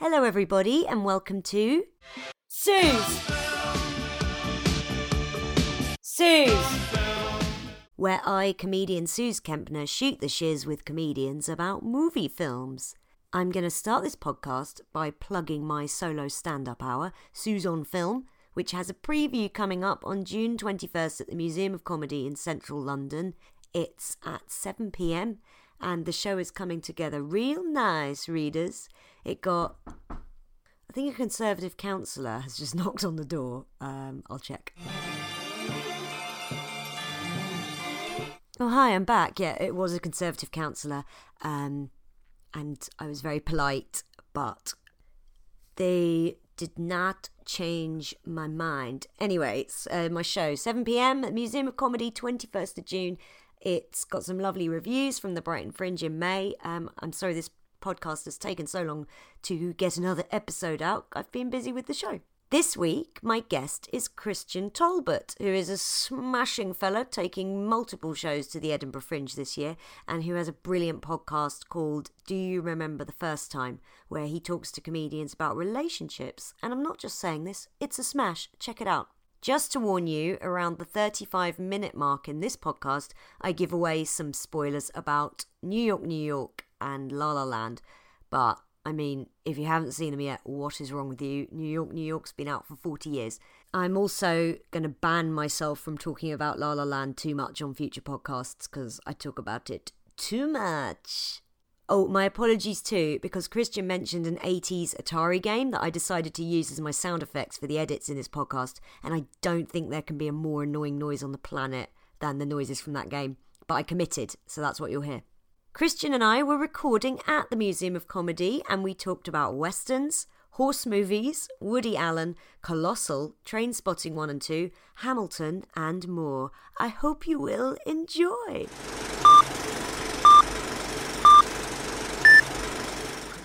Hello, everybody, and welcome to Suze. Suze. Where I, comedian Suze Kempner, shoot the shiz with comedians about movie films. I'm going to start this podcast by plugging my solo stand up hour, Suze on Film, which has a preview coming up on June 21st at the Museum of Comedy in central London. It's at 7 pm, and the show is coming together real nice, readers. It got. I think a Conservative councillor has just knocked on the door. Um, I'll check. Oh, hi, I'm back. Yeah, it was a Conservative councillor. Um, and I was very polite, but they did not change my mind. Anyway, it's uh, my show, 7 pm at Museum of Comedy, 21st of June. It's got some lovely reviews from the Brighton Fringe in May. Um, I'm sorry this podcast has taken so long to get another episode out. I've been busy with the show. This week, my guest is Christian Talbot, who is a smashing fella taking multiple shows to the Edinburgh Fringe this year and who has a brilliant podcast called Do You Remember the First Time, where he talks to comedians about relationships. And I'm not just saying this, it's a smash. Check it out. Just to warn you, around the 35 minute mark in this podcast, I give away some spoilers about New York, New York and La La Land. But I mean, if you haven't seen them yet, what is wrong with you? New York, New York's been out for 40 years. I'm also going to ban myself from talking about La La Land too much on future podcasts because I talk about it too much. Oh, my apologies too, because Christian mentioned an 80s Atari game that I decided to use as my sound effects for the edits in this podcast, and I don't think there can be a more annoying noise on the planet than the noises from that game. But I committed, so that's what you'll hear. Christian and I were recording at the Museum of Comedy and we talked about westerns, horse movies, Woody Allen, Colossal, Trainspotting 1 and 2, Hamilton, and more. I hope you will enjoy.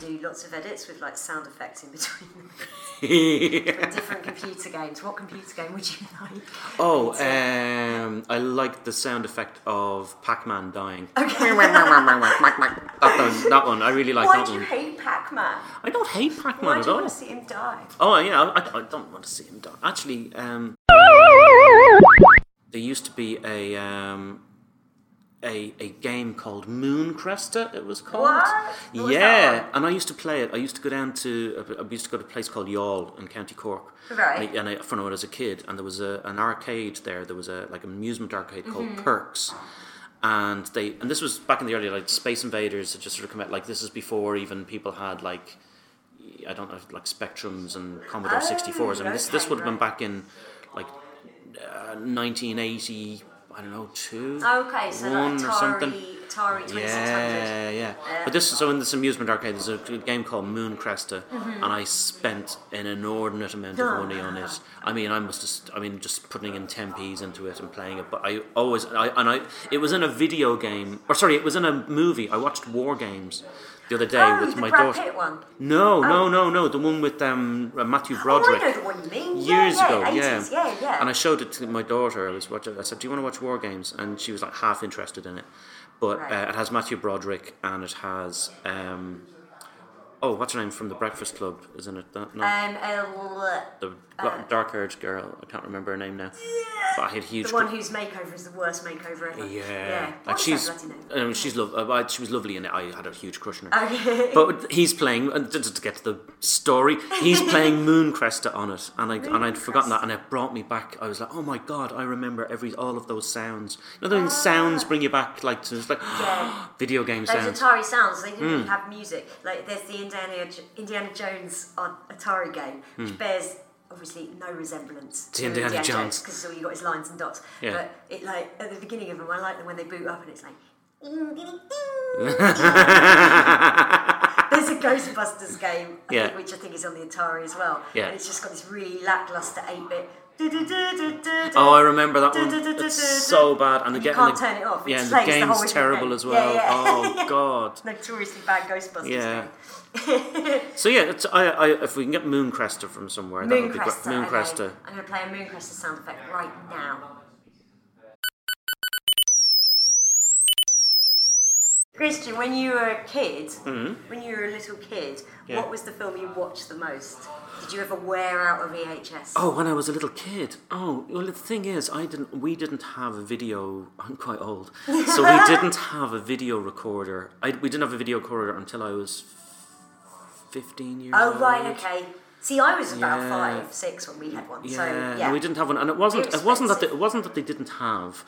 Do lots of edits with like sound effects in between them. different computer games. What computer game would you like? Oh, um, I like the sound effect of Pac-Man dying. Okay. that one, that one. I really like Why that do you hate Pac-Man? I don't hate Pac-Man Why at all. want to see him die? Oh yeah, I, I don't want to see him die. Actually, um, there used to be a um, a a game called Moon Cresta. It was called. What? What was yeah, that and I used to play it. I used to go down to I used to go to a place called Youghal in County Cork. Right. And I, and I, from when I was a kid, and there was a, an arcade there. There was a like an amusement arcade called Mm-hmm. Perks. And they and this was back in the early like Space Invaders had just sort of come out like this is before even people had like I don't know like Spectrums and Commodore Oh, 64s. I mean this this would have been back in like uh, 1980 I don't know two Okay, so one like or something. Atari, Atari 2600. Yeah, yeah. But this so in this amusement arcade, there's a game called Moon Cresta, Mm-hmm. and I spent an inordinate amount of money on it. I mean, I must have, I mean, just putting in ten p's into it and playing it. But I always, I and I, it was in a video game, or sorry, it was in a movie. I watched War Games the other day Oh, with my Brad daughter. Pitt one. No, no, no, no, the one with um, uh, Matthew Broderick Oh, I know the one you mean. years yeah, ago, yeah, yeah. yeah, yeah. And I showed it to my daughter. I was watching. I said, "Do you want to watch War Games?" And she was like half interested in it. But Right. uh, it has Matthew Broderick and it has um, oh, what's her name from the Breakfast Club? Isn't it that? No, um, uh, the dark-haired girl. I can't remember her name now. But I had huge. the one whose makeover is the worst makeover ever. yeah, yeah. and What's she's that bloody name? um, she's lov- uh, I- she was lovely in it. I had a huge crush on her. Okay. But he's playing, and just to get to the story, he's playing Moon Cresta on it, and I and I'd forgotten that, and it brought me back. I was like, oh my god, I remember every all of those sounds. You know, those sounds bring you back, like to like Yeah. video game Those sounds. Atari sounds, they didn't really have music. Like there's the Indiana Indiana Jones Atari game, which bears obviously no resemblance to Hmm. Indiana Jones. because all you got is lines and dots. Yeah. But it like at the beginning of them, I like them when they boot up and it's like. There's a Ghostbusters game, I Yeah. think, which I think is on the Atari as well. Yeah. And it's just got this really lackluster 8 bit. Oh, I remember that one. It's so bad, and, And ga- can't the- turn it off. It Yeah, and the plays the whole game's the terrible game. as well. Yeah, yeah. Oh god. Notoriously bad Ghostbusters Yeah. game. So yeah, it's, I, I, if we can get Moon Cresta from somewhere, that would be great. Moon Cresta. Moon okay. I'm going to play a Moon Cresta sound effect right now. Christian, when you were a kid, when you were a little kid, Mm-hmm. Yeah. what was the film you watched the most? Did you ever wear out a VHS? Oh, when I was a little kid. Oh, well, the thing is, I didn't. We didn't have a video. I'm quite old, so we didn't have a video recorder. I, we didn't have a video recorder until I was fifteen years Oh, old. right, okay. See, I was about Yeah. five, six when we had one. Yeah, so no, yeah, we didn't have one, and it wasn't. It wasn't that they, it wasn't that they didn't have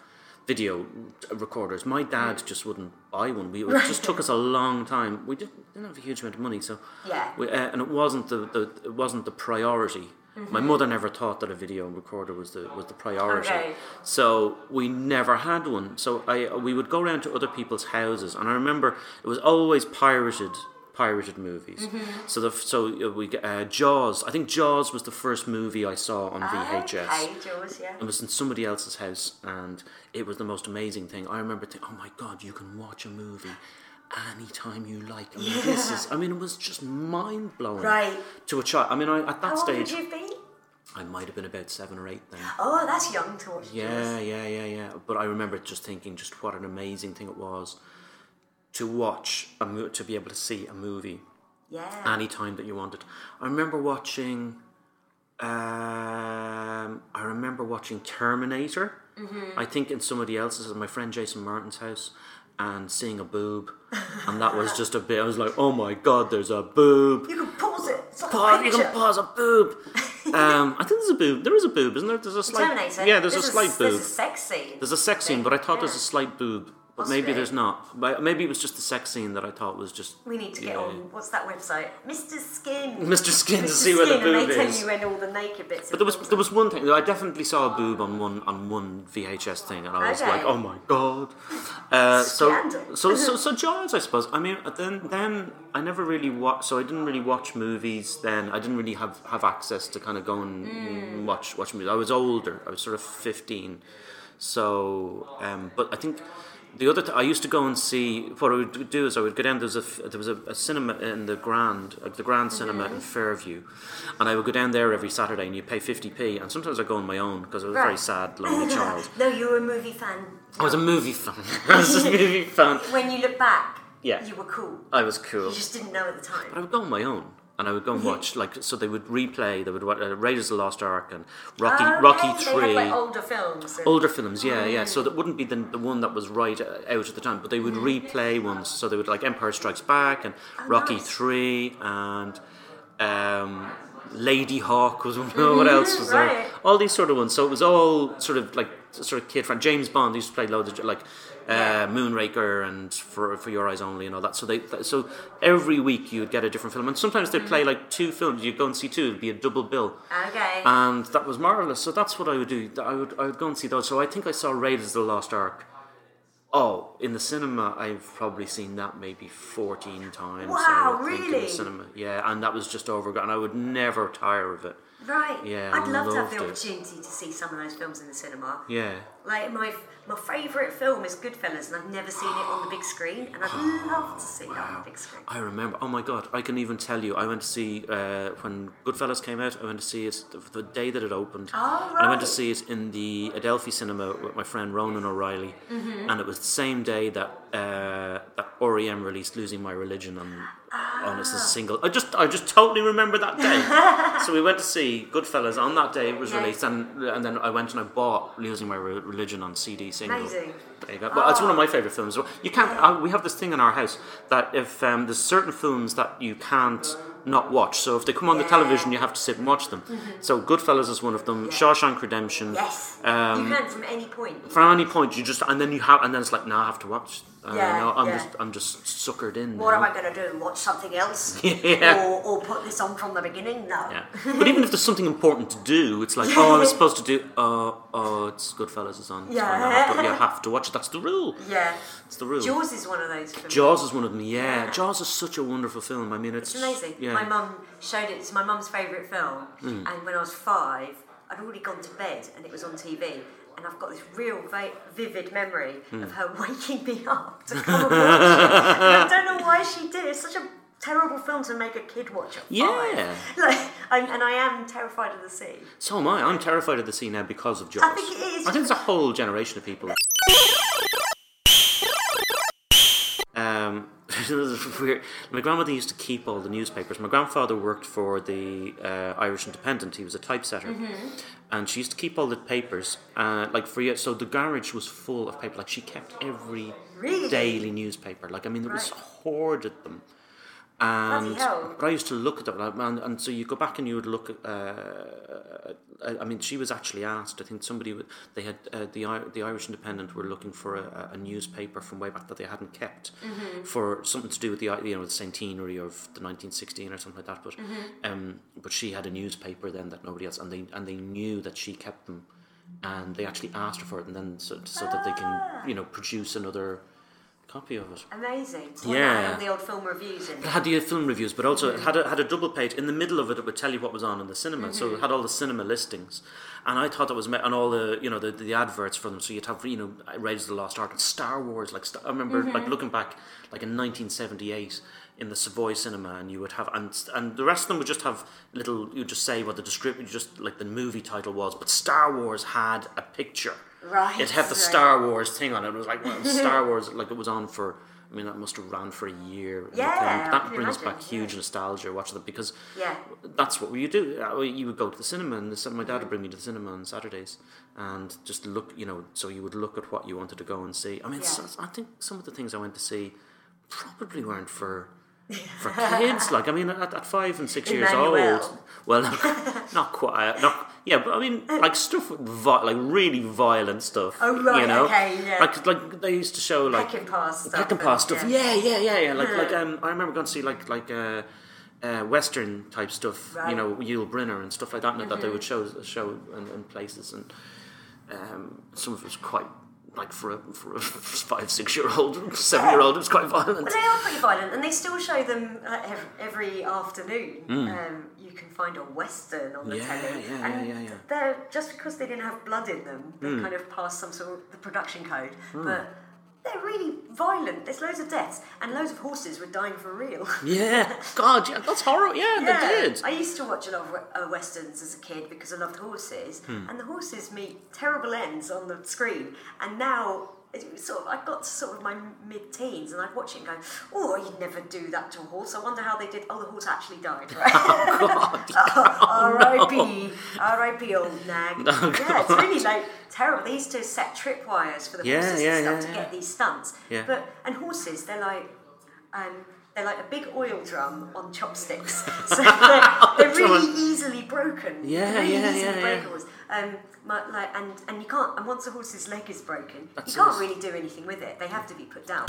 video recorders. My dad just wouldn't buy one. We it just took us a long time. We didn't, didn't have a huge amount of money, so Yeah. we, uh, and it wasn't the, the it wasn't the priority. Mm-hmm. My mother never thought that a video recorder was the was the priority. Okay. So we never had one. So I we would go around to other people's houses, and I remember it was always pirated pirated movies. Mm-hmm. So the so uh, we get, uh, Jaws. I think Jaws was the first movie I saw on VHS. Okay, Jaws, yeah. It was in somebody else's house, and it was the most amazing thing. I remember thinking, "Oh my god, you can watch a movie anytime you like." I mean, this is. I mean, it was just mind blowing Right. to a child. I mean, I, at that How old would stage, you been? I might have been about seven or eight then. Oh, that's young to watch Yeah, yeah, yeah, yeah. But I remember just thinking, just what an amazing thing it was to watch a mo- to be able to see a movie Yeah. anytime that you wanted. I remember watching. Um, I remember watching Terminator. Mm-hmm. I think in somebody else's, my friend Jason Martin's house, and seeing a boob, and that was just a bit. I was like, "Oh my god, there's a boob! you can pause it. A Pause, you can pause a boob." um, I think there's a boob. There is a boob, isn't there? There's a slight. Terminator. Yeah, there's, a slight There's boob. a sex scene. There's a sex scene, but I thought there's a slight boob. But maybe there's not. But Maybe it was just the sex scene that I thought was just. We need to get yeah. on. What's that website? Mr. Skin. Mr. Skin to Mr. see where the Skin, boob and they tell you when all the naked bits. But there was there was one thing I definitely saw a boob on one on one VHS thing, and I was Okay. like, oh my god. Uh, so, so so so Jaws, I suppose. I mean, then then I never really watch. So I didn't really watch movies. Then I didn't really have, have access to kind of go and Mm. watch watch movies. I was older. I was sort of fifteen. So, um, but I think. The other, th- I used to go and see. What I would do is I would go down. There was a there was a, a cinema in the Grand, uh, the Grand Cinema Mm-hmm. in Fairview, and I would go down there every Saturday, and you pay fifty p. And sometimes I go on my own because I was a very Right. sad, lonely child. No, you were a movie fan. I was a movie fan. I was a movie fan. When you look back, Yeah. you were cool. I was cool. You just didn't know at the time. But I would go on my own, and I would go and watch like so. They would replay. They would watch uh, Raiders of the Lost Ark and Rocky Oh, Rocky okay, Three. Like older films. and- Older films, yeah, yeah. So that wouldn't be the, the one that was right uh, out at the time, but they would replay ones. So they would like Empire Strikes Back and Rocky nice. Three and um, Ladyhawke was one. what else was there? All these sort of ones. So it was all sort of like sort of kid friend. James Bond used to play loads of like uh. Moonraker and for for Your Eyes Only and all that. So they so every week you would get a different film, and sometimes they'd play like two films. You'd go and see two. It'd be a double bill Okay. and that was marvelous. So that's what I would do. I would I would go and see those. So I think I saw Raiders of the Lost Ark. Oh, in the cinema, I've probably seen that maybe fourteen times. Wow, think, In really? the cinema, yeah, and that was just over, and I would never tire of it. right. yeah, I'd love to have the it. opportunity to see some of those films in the cinema. Yeah, Like my my favourite film is Goodfellas, and I've never seen it on the big screen, and I'd love to see it on the big screen. I remember. Oh my god, I can even tell you. I went to see uh, when Goodfellas came out. I went to see it the, the day that it opened, Oh, right. and I went to see it in the Adelphi Cinema with my friend Ronan O'Reilly, Mm-hmm. and it was the same day that uh, that REM released "Losing My Religion" on on as a Ah. single. I just I just totally remember that day. so we went to see Goodfellas on that day. It was Yeah. released, and and then I went and I bought "Losing My Religion" on CD single. Amazing. There you go. Well, it's one of my favorite films. You can't. Uh, we have this thing in our house that if um, there's certain films that you can't not watch. So if they come on the television, you have to sit and watch them. So Goodfellas is one of them. Shawshank Redemption. Yes. Um, you can from any point. From any point, you just and then you have and then it's like, no, I have to watch. Yeah, no, I'm yeah. just I'm just suckered in. What now. am I going to do? Watch something else? Yeah. Or, or put this on from the beginning? No. Yeah. But even if there's something important to do, it's like, oh, I was supposed to do. Oh, oh, it's Goodfellas is on. Yeah. I have to, you have to watch it. That's the rule. Yeah. It's the rule. Jaws is one of those films. Jaws is one of them. Yeah, Yeah. Jaws is such a wonderful film. I mean, it's, It's amazing. Yeah. My mum showed it. It's my mum's favourite film. Hmm. And when I was five, I'd already gone to bed and it was on TV. And I've got this real va- vivid memory Hmm. of her waking me up to come and watch it. And I don't know why she did. It's such a terrible film to make a kid watch at five. Yeah. Like, I'm, and I am terrified of the sea. So am I. I'm terrified of the sea now because of Jaws. I think it is. I think there's a whole generation of people. Um, this is weird. my grandmother used to keep all the newspapers. My grandfather worked for the uh, Irish Independent. He was a typesetter, and she used to keep all the papers. Uh, like for years, so the garage was full of paper. Like she kept every Really? daily newspaper. Like I mean, there was hoarded them. And but I used to look at them, and, and so you go back and you would look at. Uh, I I mean, she was actually asked. I think somebody. They had uh, the the Irish Independent were looking for a, a newspaper from way back that they hadn't kept for something to do with the you know the centenary of the nineteen sixteen or something like that. But um, but she had a newspaper then that nobody else, and they and they knew that she kept them, and they actually asked her for it, and then so, so that they can you know produce another copy of it. Amazing. Yeah. the old film reviews in. It had the film reviews, but also it had a, had a double page. In the middle of it, it would tell you what was on in the cinema. So it mm-hmm. had all the cinema listings, and I thought that was and all the you know the, the adverts for them. So you'd have you know Raiders of the Lost Ark and Star Wars. Like I remember like mm-hmm. looking back like in 1978 in the Savoy Cinema, and you would have and and the rest of them would just have little. You would just say what the description, just like the movie title was. But Star Wars had a picture. Right, It had the right. Star Wars thing on it. It was like well, Star Wars, like it was on for. I mean, that must have ran for a year. and Yeah, that- brings imagine, back huge nostalgia watching that because Yeah. that's what you do. Uh, You would go to the cinema, and the, my dad would bring me to the cinema on Saturdays, and just look, you know. So you would look at what you wanted to go and see. I mean, Yeah. so- I think some of the things I went to see probably weren't for for kids. Like I mean, at, at five and six years old, well, not, not quite. Not, yeah, but I mean, like stuff vi- like really violent stuff. Oh, right, you know? okay, yeah. Like like they used to show like Peck and pass stuff. Peckinpah stuff. Yeah, yeah, yeah, yeah. Like like um, I remember going to see like like uh, uh, Western type stuff. You Right. Mm-hmm. know, Yul Brynner and stuff like that. and That they would show show in, in places, and um, some of it was quite like for a for a five six year old seven year old it was quite violent. But they are pretty violent, and they still show them uh, every afternoon. Um, you can find a western on the. Yeah, telly, yeah, and yeah, yeah, yeah. they're just because they didn't have blood in them, they Hmm. kind of passed some sort of the production code. But they're really violent. There's loads of deaths, and loads of horses were dying for real. Yeah, God, yeah, that's horrible. Yeah, Yeah, they did. I used to watch a lot of uh, westerns as a kid because I loved horses, Hmm. and the horses meet terrible ends on the screen. And now, sort of, I got to sort of my mid-teens, and I'd watch it and go, "Oh, you'd never do that to a horse." I wonder how they did. Oh, the horse actually died, right? R.I.P. R.I.P. Old nag. Oh, yeah, it's really like terrible. They used to set tripwires for the Yeah, horses yeah, and stuff yeah, to get these stunts. Yeah. But and horses, they're like. Um, they're like a big oil drum on chopsticks, so they're, they're really easily broken. Yeah, really yeah, yeah, yeah. Um, my, like, and and you can't. And once a horse's leg is broken, That's you can't really do anything with it. They have to be put down.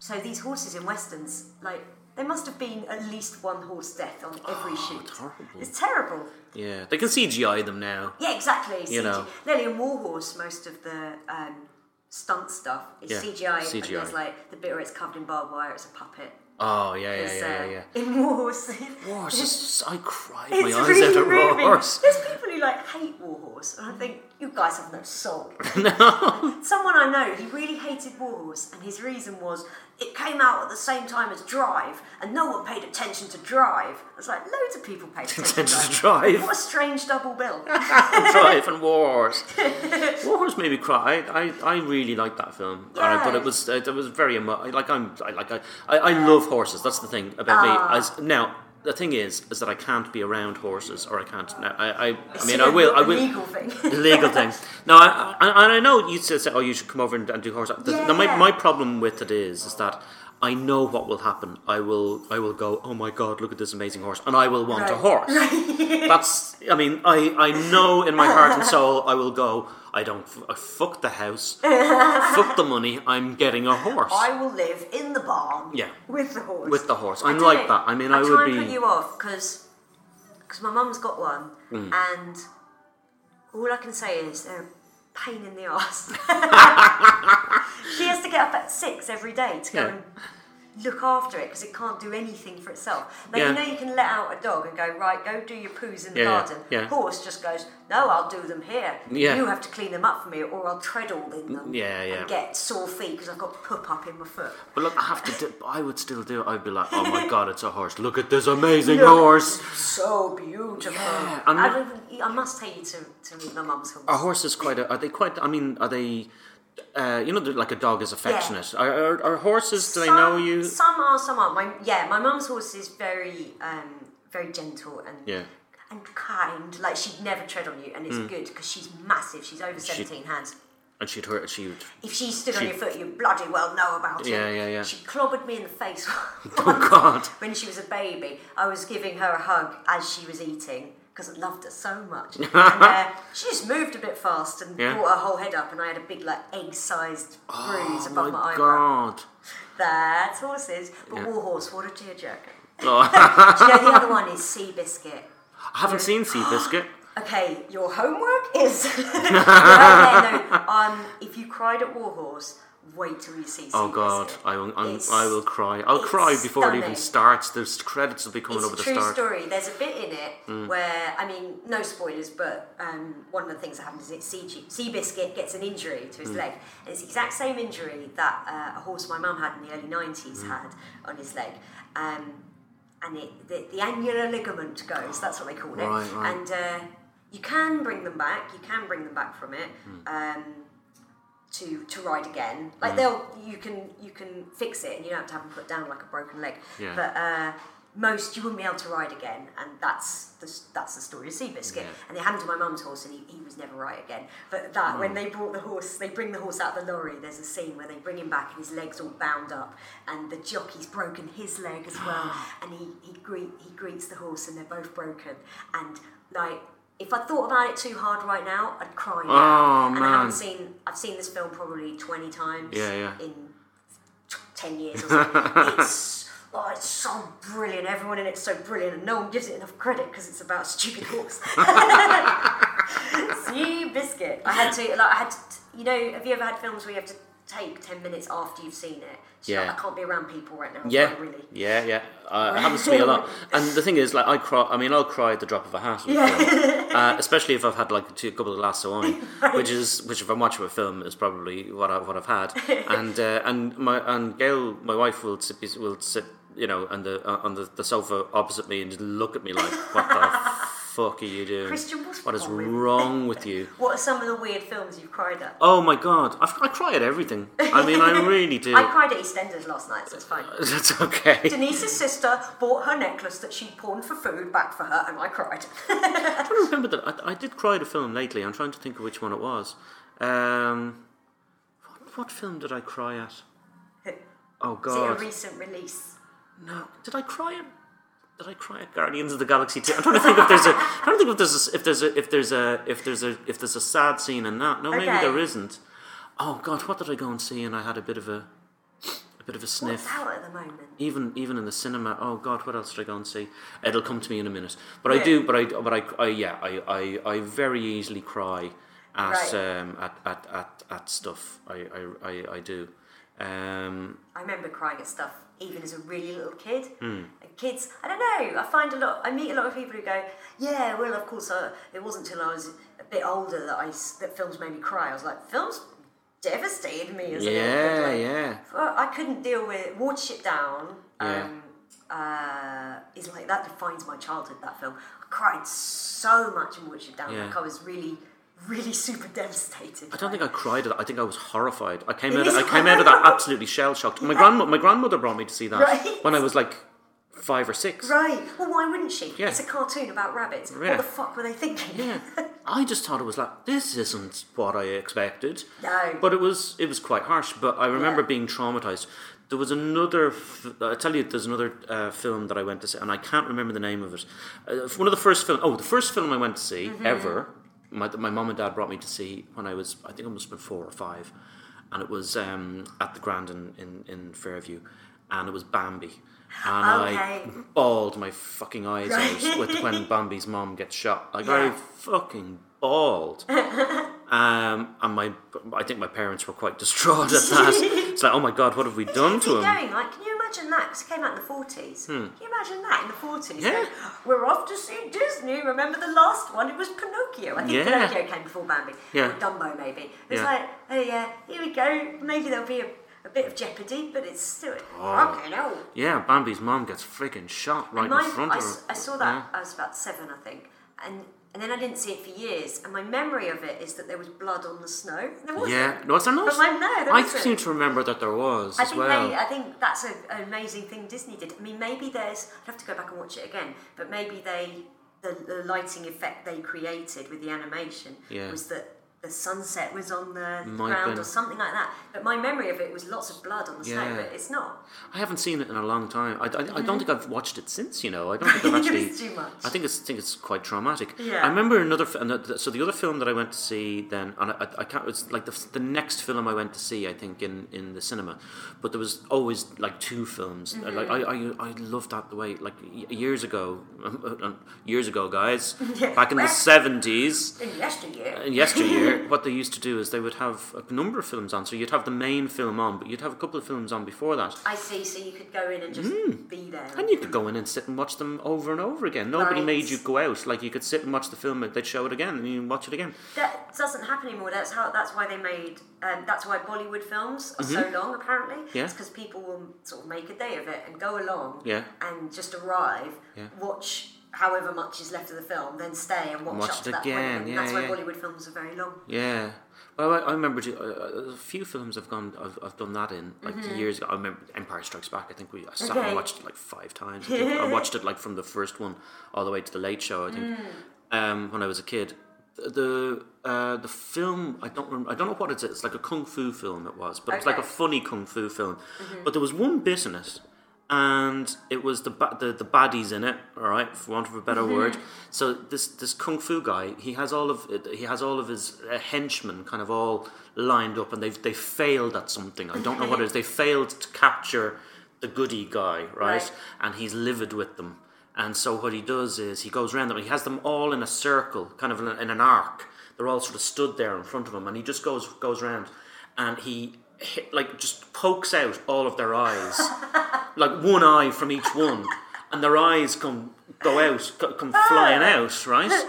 So these horses in westerns, like, there must have been at least one horse death on every shoot. Oh, it's horrible. It's terrible. Yeah, they can CGI them now. Yeah, exactly. You CG. know. In Warhorse, most of the um, stunt stuff is Yeah, CGI, CGI. And there's like the bit where it's covered in barbed wire, it's a puppet. Oh yeah, yeah, yeah, yeah. yeah. In Warhorse, Wars, it's- I cried my eyes really out at moving. Wars. There's people who like hate Warhorse, and I think you guys have no soul. no. Someone I know, he really hated Warhorse, and his reason was it came out at the same time as Drive, and no one paid attention to Drive. I was like, loads of people paid attention to Drive. What a strange double bill. Drive and Wars. Wars made me cry. I, I, I really liked that film, Uh, but Yeah. it was uh, it was very emo- like I'm I, like I, I, I love horses. That's the thing about me. As now. The thing is, is that I can't be around horses, or I can't. Now, I, I, I mean, I will. I will. legal thing. the legal thing. No, I, I, and I know you still say, "Oh, you should come over and, and do horse." The, Yeah, the- my, my problem with it is, is that I know what will happen. I will, I will go. Oh my god, look at this amazing horse, and I will want a Right. horse. That's. I mean, I, I know in my heart and soul, I will go. I don't. I fuck the house. fuck the money. I'm getting a horse. I will live in the barn Yeah. with the horse. With the horse. I I'm like that. I mean, I try would and be- put you off because because my mum's got one, Mm. and all I can say is they're a pain in the ass. she has to get up at six every day to go Yeah. and look after it because it can't do anything for itself. Like Yeah. you know, you can let out a dog and go right, go do your poos in the Yeah, garden. yeah. Horse just goes, no, I'll do them here. You have to clean them up for me, or I'll tread all in them. Yeah, yeah. And get sore feet because I've got poop up in my foot. But look, I have to. Do, I would still do it. I'd be like, "Oh my god, it's a horse! Look at this amazing Look, horse!" So beautiful. Yeah, I, don't even- I must take you to, to meet my mum's horse. A horse is quite. A, are they quite? I mean, are they? Uh, you know, like a dog is affectionate. Are, are, are horses? Do they know you? Some are, some aren't. My yeah, my mum's horse is very um, very gentle and Yeah. and kind. Like she'd never tread on you, and Mm. it's good because she's massive. She's over seventeen hands. And she'd hurt. She would. If she stood on your foot, you bloody well know about it. Yeah, yeah, yeah. She clobbered me in the face. Oh God. when she was a baby, I was giving her a hug as she was eating because I loved her so much. and uh, she just moved a bit fast and Yeah. brought her whole head up, and I had a big, like, egg-sized bruise Oh above my my, eyebrow. God. That's horses, but Yeah. warhorse, what a tearjerker. Oh, Do you know the other one is Seabiscuit? I haven't seen Seabiscuit. Okay, your homework is. no, no, um, if you cried at Warhorse, wait till you see. Oh God, I will. I'm, I will cry. I'll cry before it even starts. There's credits will be coming It's over the true start. Mm. story. There's a bit in it where, I mean, no spoilers, but um, one of the things that happens is Sea- Biscuit gets an injury to his Mm. leg. And it's the exact same injury that uh, a horse my mum had in the early 90s Mm. had on his leg. Um, and it, the, the annular ligament goes, that's what they call it. Right, right. And uh, you can bring them back, you can bring them back from it. Hmm. Um, to, to ride again, like Mm. they'll you can you can fix it and you don't have to have them put down like a broken leg. Yeah. But uh, most you wouldn't be able to ride again, and that's the that's the story of Seabiscuit. Yeah. And they happened to my mum's horse, and he, he was never right again. But that Mm. when they brought the horse, they bring the horse out of the lorry. There's a scene where they bring him back, and his legs all bound up, and the jockey's broken his leg as well, and he he greet he greets the horse, and they're both broken, and like. If I thought about it too hard right now, I'd cry. now. Oh, and I man. haven't seen. I've seen this film probably twenty times. Yeah, yeah. In t- 10 years or something. it's, oh, it's so brilliant. Everyone in it's so brilliant, and no one gives it enough credit because it's about a stupid horse. Seabiscuit. I had to, like, I had to, you know, have you ever had films where you have to take 10 minutes after you've seen it? So Yeah. I can't be around people right now. Yeah, Not really. yeah, yeah. Uh, it happens to me a lot. And the thing is, like, I cry. I mean, I'll cry at the drop of a hat, film. uh, especially if I've had like two, a couple of glasses of wine, which is which if I'm watching a film is probably what I what I've had. And uh, and my and Gail, my wife, will sit will sit, you know, on the uh, on the, the sofa opposite me and just look at me like, what the fuck are you doing? Christian, what's what is wrong with you?" wrong with you? What are some of the weird films you've cried at? Oh my god, I, I cry at everything. I mean, I really do. I cried at EastEnders last night, so it's fine. That's okay. Denise's sister bought her necklace that she'd pawned for food back for her, and I cried. I don't remember that. I, I did cry at a film lately. I'm trying to think of which one it was. Um, what, what film did I cry at? Oh Is it a recent release? no! Did I cry at? Did I cry at Guardians of the Galaxy 2? I'm trying to think if there's a. I'm trying to think if there's a, if there's a if there's a if there's a if there's a sad scene in that. No, maybe Okay. there isn't. Oh God, what did I go and see? And I had a bit of a a bit of a What's sniff. out at the moment? even even in the cinema. Oh God, what else did I go and see? It'll come to me in a minute. But I Yeah. do. But I. But I. I yeah. I, I. I very easily cry at Right. um at, at, at, at stuff. I I, I, I do. Um. I remember crying at stuff even as a really little kid. Hmm. Kids, I don't know. I find a lot. I meet a lot of people who go, "Yeah, well, of course, uh, it wasn't until I was a bit older that I that films made me cry." I was like, "Films devastated me as a little kid." Yeah. Like, Yeah. I couldn't deal with Watership Down. Yeah. Um, uh, is like that defines my childhood. That film, I cried so much in Watership Down. Yeah. Like I was really, really super devastated. I don't think I cried. I think I was horrified. I came It out. Of, I came out of that absolutely shell shocked. My grandma. My grandmother brought me to see that Right. when I was like five or six. Right. Well, why wouldn't she? Yeah. It's a cartoon about rabbits. Yeah. What the fuck were they thinking? Yeah. I just thought it was like this isn't what I expected. No. But it was it was quite harsh. But I remember Yeah. being traumatized. There was another. I tell you, there's another uh, film that I went to see, and I can't remember the name of it. Uh, one of the first film. Oh, the first film I went to see Mm-hmm. ever. My my mom and dad brought me to see when I was I think I must have been four or five, and it was um, at the Grand in, in, in Fairview, and it was Bambi. And I Okay. bawled my fucking eyes Right. out with when Bambi's mom gets shot. Like Yeah. I fucking bawled. um, and my, I think my parents were quite distraught at that. it's like, oh my god, what have we done to him? going. Like, can you imagine that? Because it came out in the forties. Can you imagine that in the forties? Hmm. Yeah. We're off to see Disney. Remember the last one? It was Pinocchio. I think Yeah. Pinocchio came before Bambi. Yeah. Or Dumbo, maybe. It's Yeah. like, oh yeah, here we go. Maybe there'll be a, a bit of jeopardy, but it's still. Oh. Fucking hell. Yeah, Bambi's mom gets freaking shot right Mine, in front I, of her. I saw that. I was about seven, I think, and and then I didn't see it for years. And my memory of it is that there was blood on the snow. There wasn't. Yeah, no, there not? But my- no, I isn't. seem to remember that there was I as think well. they, I think that's a, an amazing thing Disney did. I mean, maybe there's. I'd have to go back and watch it again. But maybe they, the, the lighting effect they created with the animation Yeah. was that the sunset was on the Might ground been. or something like that. But my memory of it was lots of blood on the snow, Yeah. but it's not. I haven't seen it in a long time. I, I, I don't think I've watched it since. You know, I don't think I've actually. It's too much. I think it's think it's quite traumatic. Yeah. I remember another. fi- So the other film that I went to see then, and I, I, can't. It's like the, f- the next film I went to see. I think in, in the cinema, but there was always like two films. Mm-hmm. Like I, I I loved that the way like y- years ago, years ago, guys, Yeah. back in the seventies. In yesteryear. in yesteryear, what they used to do is they would have a number of films on. So you'd have the main film on, but you'd have a couple of films on before that. I see, so you could go in and just be there. And you could go in and sit and watch them over and over again. Nobody Right. made you go out. Like you could sit and watch the film, they'd show it again, and you watch it again. That doesn't happen anymore. That's how. That's why they made. Um, that's why Bollywood films are so long. Apparently, Mm-hmm. Yeah. It's because people will sort of make a day of it and go along. Yeah. And just arrive, Yeah. watch however much is left of the film, then stay and watch, Watch up it to that again, point. And yeah, that's why yeah. Bollywood films are very long. Yeah. Well, I, I remember uh, a few films I've gone, I've, I've done that in like years ago. I remember Empire Strikes Back. I think we I sat and Mm-hmm. Watched it like five times. I. I watched it like from the first one all the way to the Late Show. I think Mm. um, when I was a kid. The uh, the film I don't remember, I don't know what it is. It's like a kung fu film. It was, but it's like a Mm-hmm. funny kung fu film. But there was one bit in it, and it was the ba- the the baddies in it. All right, for want of a better Mm-hmm. word. So this this kung fu guy, he has all of he has all of his uh, henchmen kind of all lined up, and they've they failed at something. I don't know what it is. They failed to capture the goody guy, right? Right. And he's livid with them. And so what he does is he goes around them. He has them all in a circle, kind of in, a- in an arc. They're all sort of stood there in front of him, and he just goes goes around, and he hit, like just pokes out all of their eyes, like one eye from each one, and their eyes come go out, come flying ah. out, right?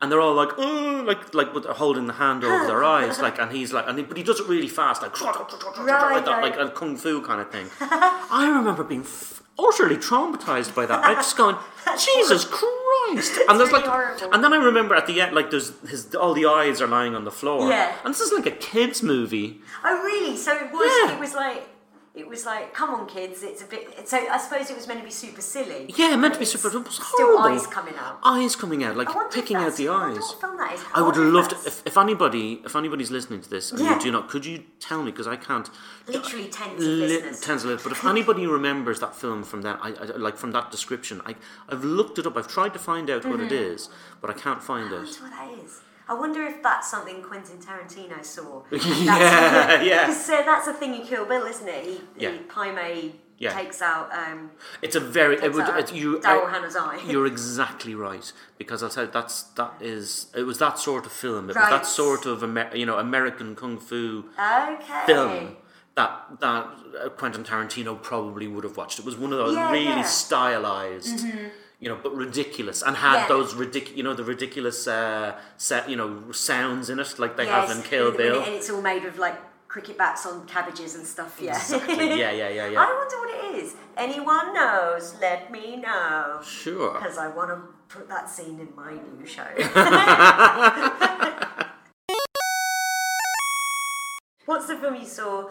And they're all like, oh, like like they're holding the hand over their eyes, like, and he's like, and he, but he does it really fast, like, like that, right. like a kung fu kind of thing. I remember being f- utterly traumatized by that. I'm just going, Jesus Christ! And there's really like, horrible. and then I remember at the end, like, there's his all the eyes are lying on the floor. Yeah. And this is like a kids movie. Oh, really? So it was. Yeah. It was like. It was like, come on, kids! It's a bit. So I suppose it was meant to be super silly. Yeah, meant to be super. It was Still, eyes coming out. Eyes coming out, like I picking out the I eyes. what film that is. I would love to. If, if anybody, if anybody's listening to this and Yeah. you do not, could you tell me because I can't. Literally tens of Li- tens of listeners. But if anybody remembers that film from that, I, I like from that description, I I've looked it up. I've tried to find out what it Mm-hmm. is, but I can't find I it. what that is. I wonder if that's something Quentin Tarantino saw. Yeah, yeah. Because uh, that's a thing in Kill Bill, isn't it? He, Yeah. he Pai Mei Yeah. takes out um, It's a very. It would. you. Daryl I- Hannah's eye. You're exactly right because I'll tell you that's that is it was that sort of film. It was that sort of Amer- you know American kung fu okay. film that that Quentin Tarantino probably would have watched. It was one of those Yeah, really yeah. stylized, you know, but ridiculous, and had Yeah. those ridiculous, you know, the ridiculous uh, set, you know, sounds in it like they Yes, have in Kill Bill. And it's all made of like cricket bats on cabbages and stuff. Yeah. Exactly. Yeah, yeah, yeah, I wonder what it is. Anyone knows? Let me know. Sure. Because I want to put that scene in my new show. What's the film you saw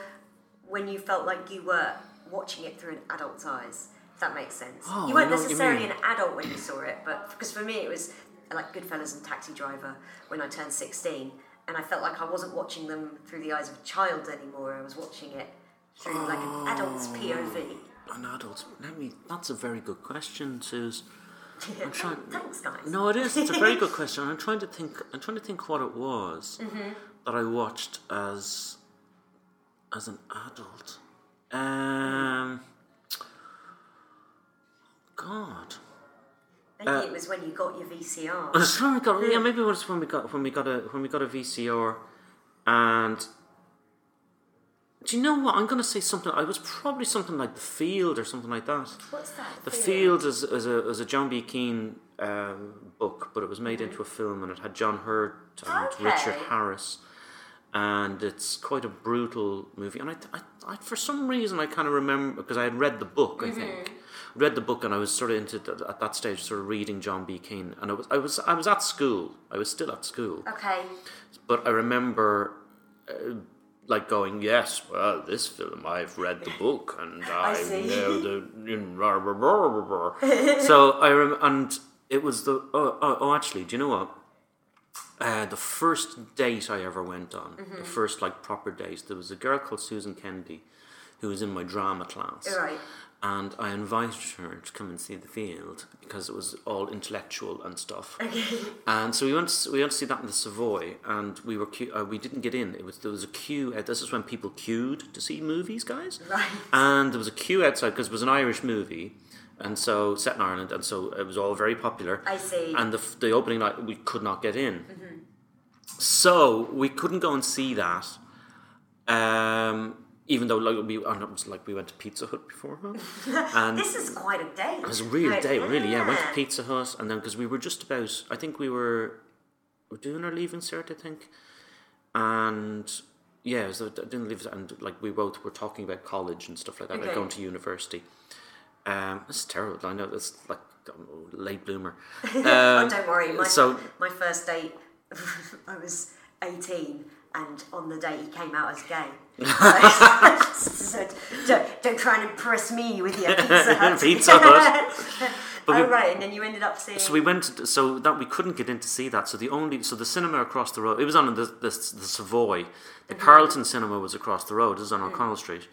when you felt like you were watching it through an adult's eyes? That makes sense. Oh, you weren't I know what you necessarily mean. an adult when you saw it, but because for me it was like Goodfellas and Taxi Driver when I turned 16, and I felt like I wasn't watching them through the eyes of a child anymore. I was watching it through like an adult's POV. An adult. Let me. That's a very good question, Suze. I'm trying. Thanks, guys. No, it is. It's a very good question. I'm trying to think. I'm trying to think what it was Mm-hmm. that I watched as as an adult. Um. God. Maybe Uh, it was when you got your VCR. Trying to got, yeah, maybe it was when we got when we got a when we got a VCR, and do you know what? I'm going to say something. I was probably something like the Field or something like that. What's that? The Field is, is a is a John B. Keane um, book, but it was made into a film, and it had John Hurt and Okay. Richard Harris, and it's quite a brutal movie. And I, I, I for some reason, I kind of remember because I had read the book. I think read the book, and I was sort of into th- at that stage, sort of reading John B. Keane, and I was I was I was at school. I was still at school, Okay. but I remember. Uh, like going, yes, well, this film, I've read the book and I, see. know the. so I rem- and it was the. Oh, oh, oh, actually, do you know what? Uh, the first date I ever went on, Mm-hmm. the first like proper date, there was a girl called Susan Kennedy who was in my drama class. Right. And I invited her to come and see the field because it was all intellectual and stuff. And so we went. To, we went to see that in the Savoy, and we were queue, uh, we didn't get in. It was there was a queue. Uh, this is when people queued to see movies, guys. Right. And there was a queue outside because it was an Irish movie, and so set in Ireland, and so it was all very popular. I see. And the the opening night, we could not get in. Mhm. So we couldn't go and see that. Um, even though like we, and it was like we went to Pizza Hut beforehand, and This is quite a day. it was a real day, really. Yeah, went to Pizza Hut, and then because we were just about, I think we were, we're doing our leaving cert, I think, and yeah, so I didn't leave and like we both were talking about college and stuff like that, like going to university. Um, it's terrible. I know that's like late bloomer. Um, oh, don't worry. My, so my first date, I was 18, and on the day he came out as gay. so don't, don't try and impress me with your Pizza Hut. Pizza Hut. But oh, we- right, and then you ended up seeing. So we went, to, so that we couldn't get in to see that. So the only, so the cinema across the road, it was on the the, the Savoy. The Mm-hmm. Carlton Cinema was across the road. It was on. O'Connell Street,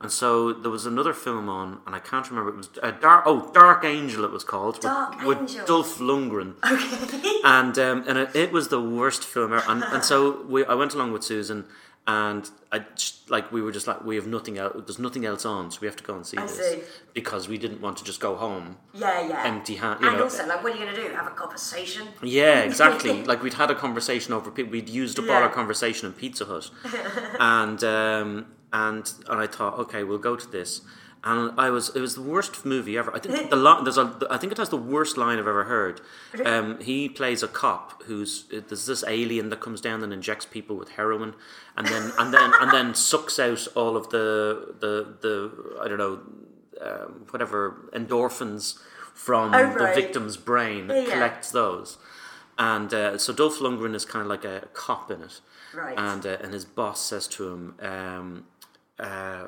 and so there was another film on, and I can't remember. It was uh, Dark. Oh, Dark Angel. It was called. Dark with, Angel. with Dolph Lundgren. and um, and it, it was the worst film ever. And, and so we, I went along with Susan, and I just, like we were just like we have nothing else. There's nothing else on, so we have to go and see I this see. because we didn't want to just go home yeah, yeah. empty hand. You and know, also, like, what are you going to do? Have a conversation? yeah, exactly. like we'd had a conversation over. We'd used up all Yeah. our conversation in Pizza Hut, and um, and and I thought, okay, we'll go to this. And I was, it was the worst movie ever. I think the line, there's a, I think it has the worst line I've ever heard. Um, he plays a cop who's there's this alien that comes down and injects people with heroin, and then and then and then sucks out all of the the the I don't know um, whatever endorphins from Oh, the victim's brain, Yeah. collects those. And uh, so Dolph Lundgren is kind of like a cop in it. Right. And uh, and his boss says to him, um, uh,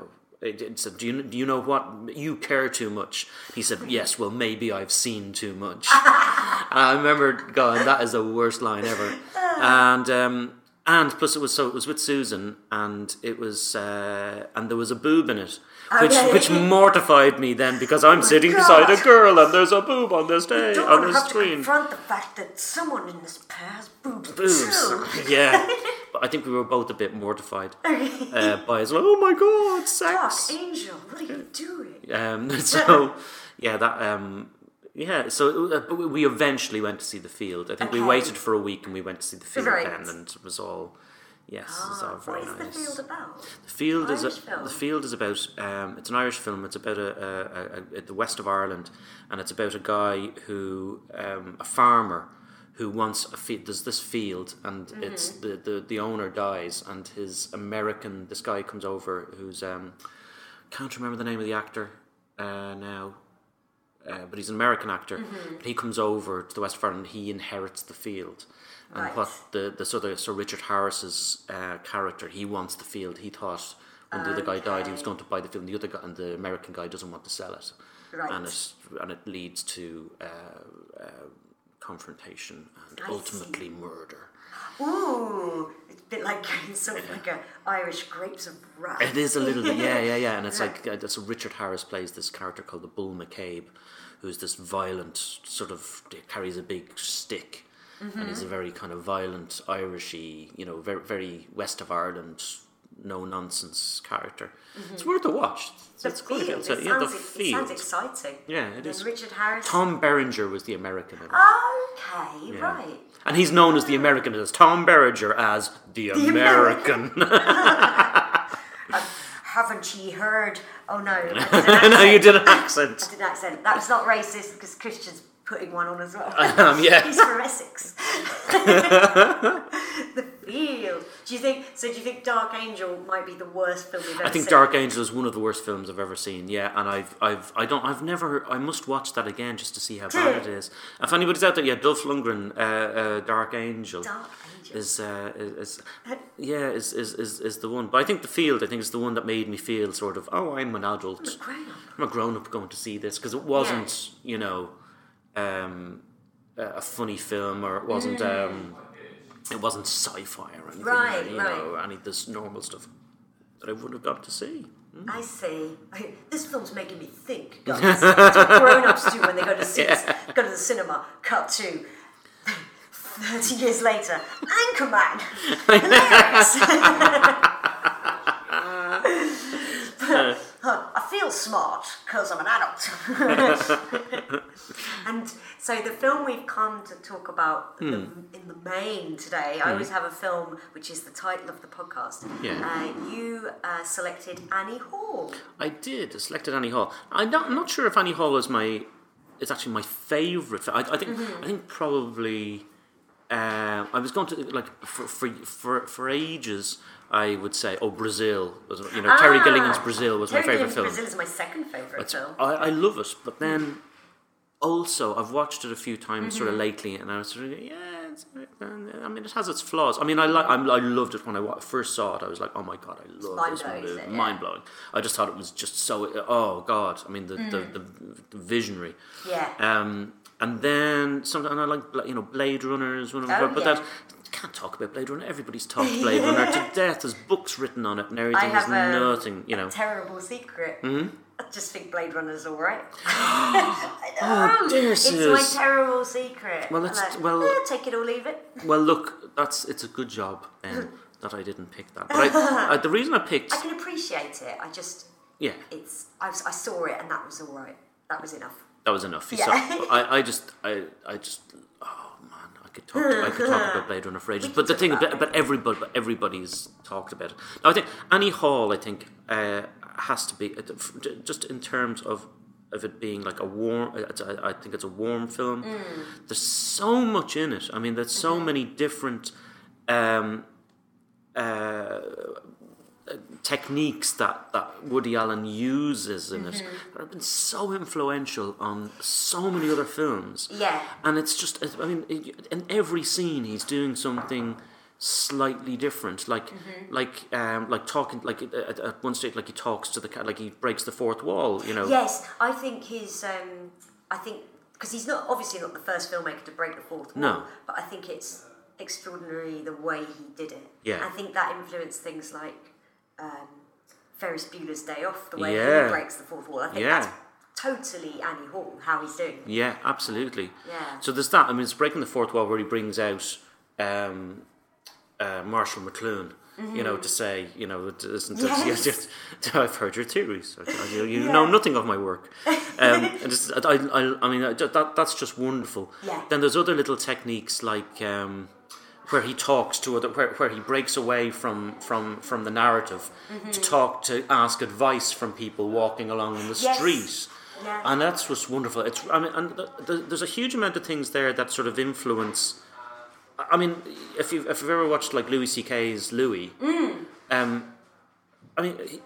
said, do you, do you know what? You care too much. He said, yes, well, maybe I've seen too much. I remember going, that is the worst line ever. And um, and plus it was so it was with Susan and it was uh, and there was a boob in it. Which, Okay. which mortified me then because I'm sitting Oh God. beside a girl and there's a boob on this day on to the have to screen. confront the fact that someone in this pair has boobs, boobs. too. yeah. But I think we were both a bit mortified uh, by his, oh my god, sex. Angel, what are you doing? Um, so, yeah, that, um, yeah, so uh, but we eventually went to see the field. I think we waited for a week and we went to see the field Right. then, and it was all, yes, it was all What very is the nice. field about? The field is a, film? the field is about um, it's an Irish film. It's about a, a, a, a the west of Ireland, and it's about a guy who um, a farmer who wants a field. There's this field, and Mm-hmm. it's the, the the owner dies, and his American this guy comes over who's um, can't remember the name of the actor uh, now. Uh, but he's an American actor. Mm-hmm. He comes over to the West Ireland. and He inherits the field, and Right. what the the sort of Sir Richard Harris's uh, character, he wants the field. He thought when the other guy died, he was going to buy the field. And the other guy, and the American guy, doesn't want to sell it, Right. and it and it leads to uh, uh, confrontation and I ultimately murder. Ooh, it's a bit like sort of like a Irish grapes of wrath. It is a little bit, yeah, yeah, yeah. And it's like, uh, so Richard Harris plays this character called the Bull McCabe, who's this violent, sort of, carries a big stick. And he's a very kind of violent, Irishy, you know, very, very west of Ireland, no nonsense character. It's worth a watch. It's, The it's good. It, yeah, the sounds, it sounds exciting. Yeah, it And. Richard Harris. Tom Berenger was the American. Okay, Yeah. right. And he's known as the American as Tom Berenger as the, American. Haven't ye heard? Oh no, I did an no, you did an I accent. did an accent. That was not racist because Christian's putting one on as well. Um, yeah. He's from Essex. the field. Do you think? So do you think Dark Angel might be the worst film we've ever I think seen? Dark Angel is one of the worst films I've ever seen. Yeah, and I've, I've, I don't, I've never, I must watch that again just to see how bad it is. If anybody's out there, yeah, Dolph Lundgren, uh, uh, Dark Angel. Dark Angel. is uh, is, is yeah is, is is is the one. But I think the field I think is the one that made me feel sort of oh I'm an adult. Grown up. I'm a grown up going to see this because it wasn't you know um, a a funny film or it wasn't um, it wasn't sci-fi or anything. Mm. Right, or, you know any of this normal stuff that I would have got to see. I see. I- This film's making me think, guys. That's what grown-ups do when they go to see go to the cinema. Cut to thirty years later. Anchorman. Hilarious. Huh, I feel smart because I'm an adult. and so the film we've come to talk about the, in the main today, I always have a film which is the title of the podcast. Yeah. Uh, you uh, selected Annie Hall. I did. I selected Annie Hall. I'm not, I'm not sure if Annie Hall is my. It's actually my favourite. I, I think. Mm-hmm. I think probably. Um, I was going to like for for for for ages. I would say, oh, Brazil was you know Terry Ah, Gilliam's Brazil was Terry my favourite film. Brazil is my second favourite It's- film. I, I love it, but then also I've watched it a few times sort of Mm-hmm. lately, and I was sort of yeah. It's, I mean, it has its flaws. I mean, I like. I loved it when I first saw it. I was like, "Oh my god, I love this mind-blowing, movie! it? Yeah. Mind blowing." I just thought it was just so. Oh god! I mean, the the, the, the visionary. Mm. Yeah. Um, and then something, and I like you know Blade Runner is one of Oh, but yeah. that can't talk about Blade Runner. Everybody's talked Blade Runner to death. There's books written on it, and everything. have There's a- nothing, you know. Terrible secret. Mm-hmm. I just think Blade Runner's all right. I know. dear it's my terrible secret. Well, it's- like, well- eh, take it or leave it. Well, look, that's it's a good job um, that I didn't pick that. But I, I, the reason I picked, I can appreciate it. I just, yeah, it's. I, I saw it and that was all right. That was enough. that was enough. Yeah. So I, I just, I, I just, oh I could talk, I could talk about Blade Runner for ages. But the thing, about everybody, but everybody's talked about it. Now, I think Annie Hall, I think, uh, has to be uh, just in terms of. Of it being like a warm, I think it's a warm film. Mm. There's so much in it. I mean, there's so Mm-hmm. many different um, uh, techniques that, that Woody Allen uses in it that have been so influential on so many other films. Yeah. And it's just, I mean, in every scene he's doing something slightly different like like um like talking like at, at one stage like he talks to the cat like he breaks the fourth wall you know Yes, I think his. Um, I think because he's not obviously not the first filmmaker to break the fourth wall. No. But I think it's extraordinary the way he did it. Yeah. I think that influenced things like um, Ferris Bueller's Day Off, the way Yeah. he breaks the fourth wall. I think Yeah. that's totally Annie Hall how he's doing. Yeah, absolutely. Yeah. So there's that. I mean, it's breaking the fourth wall where he brings out um, uh, Marshall McLuhan. You know, to say, you know, Mm-hmm. Yes. yes, yes, I've heard your theories. You, you know nothing of my work. Um, and I, I, I mean, that, that's just wonderful. Yeah. Then there's other little techniques like um, where he talks to other, where, where he breaks away from from from the narrative Mm-hmm. to talk to ask advice from people walking along in the Yes. street. Yeah. And that's what's wonderful. It's I mean, and th- th- there's a huge amount of things there that sort of influence. I mean, if you if you've ever watched like Louis C.K.'s Louie, Mm. um, I mean, he,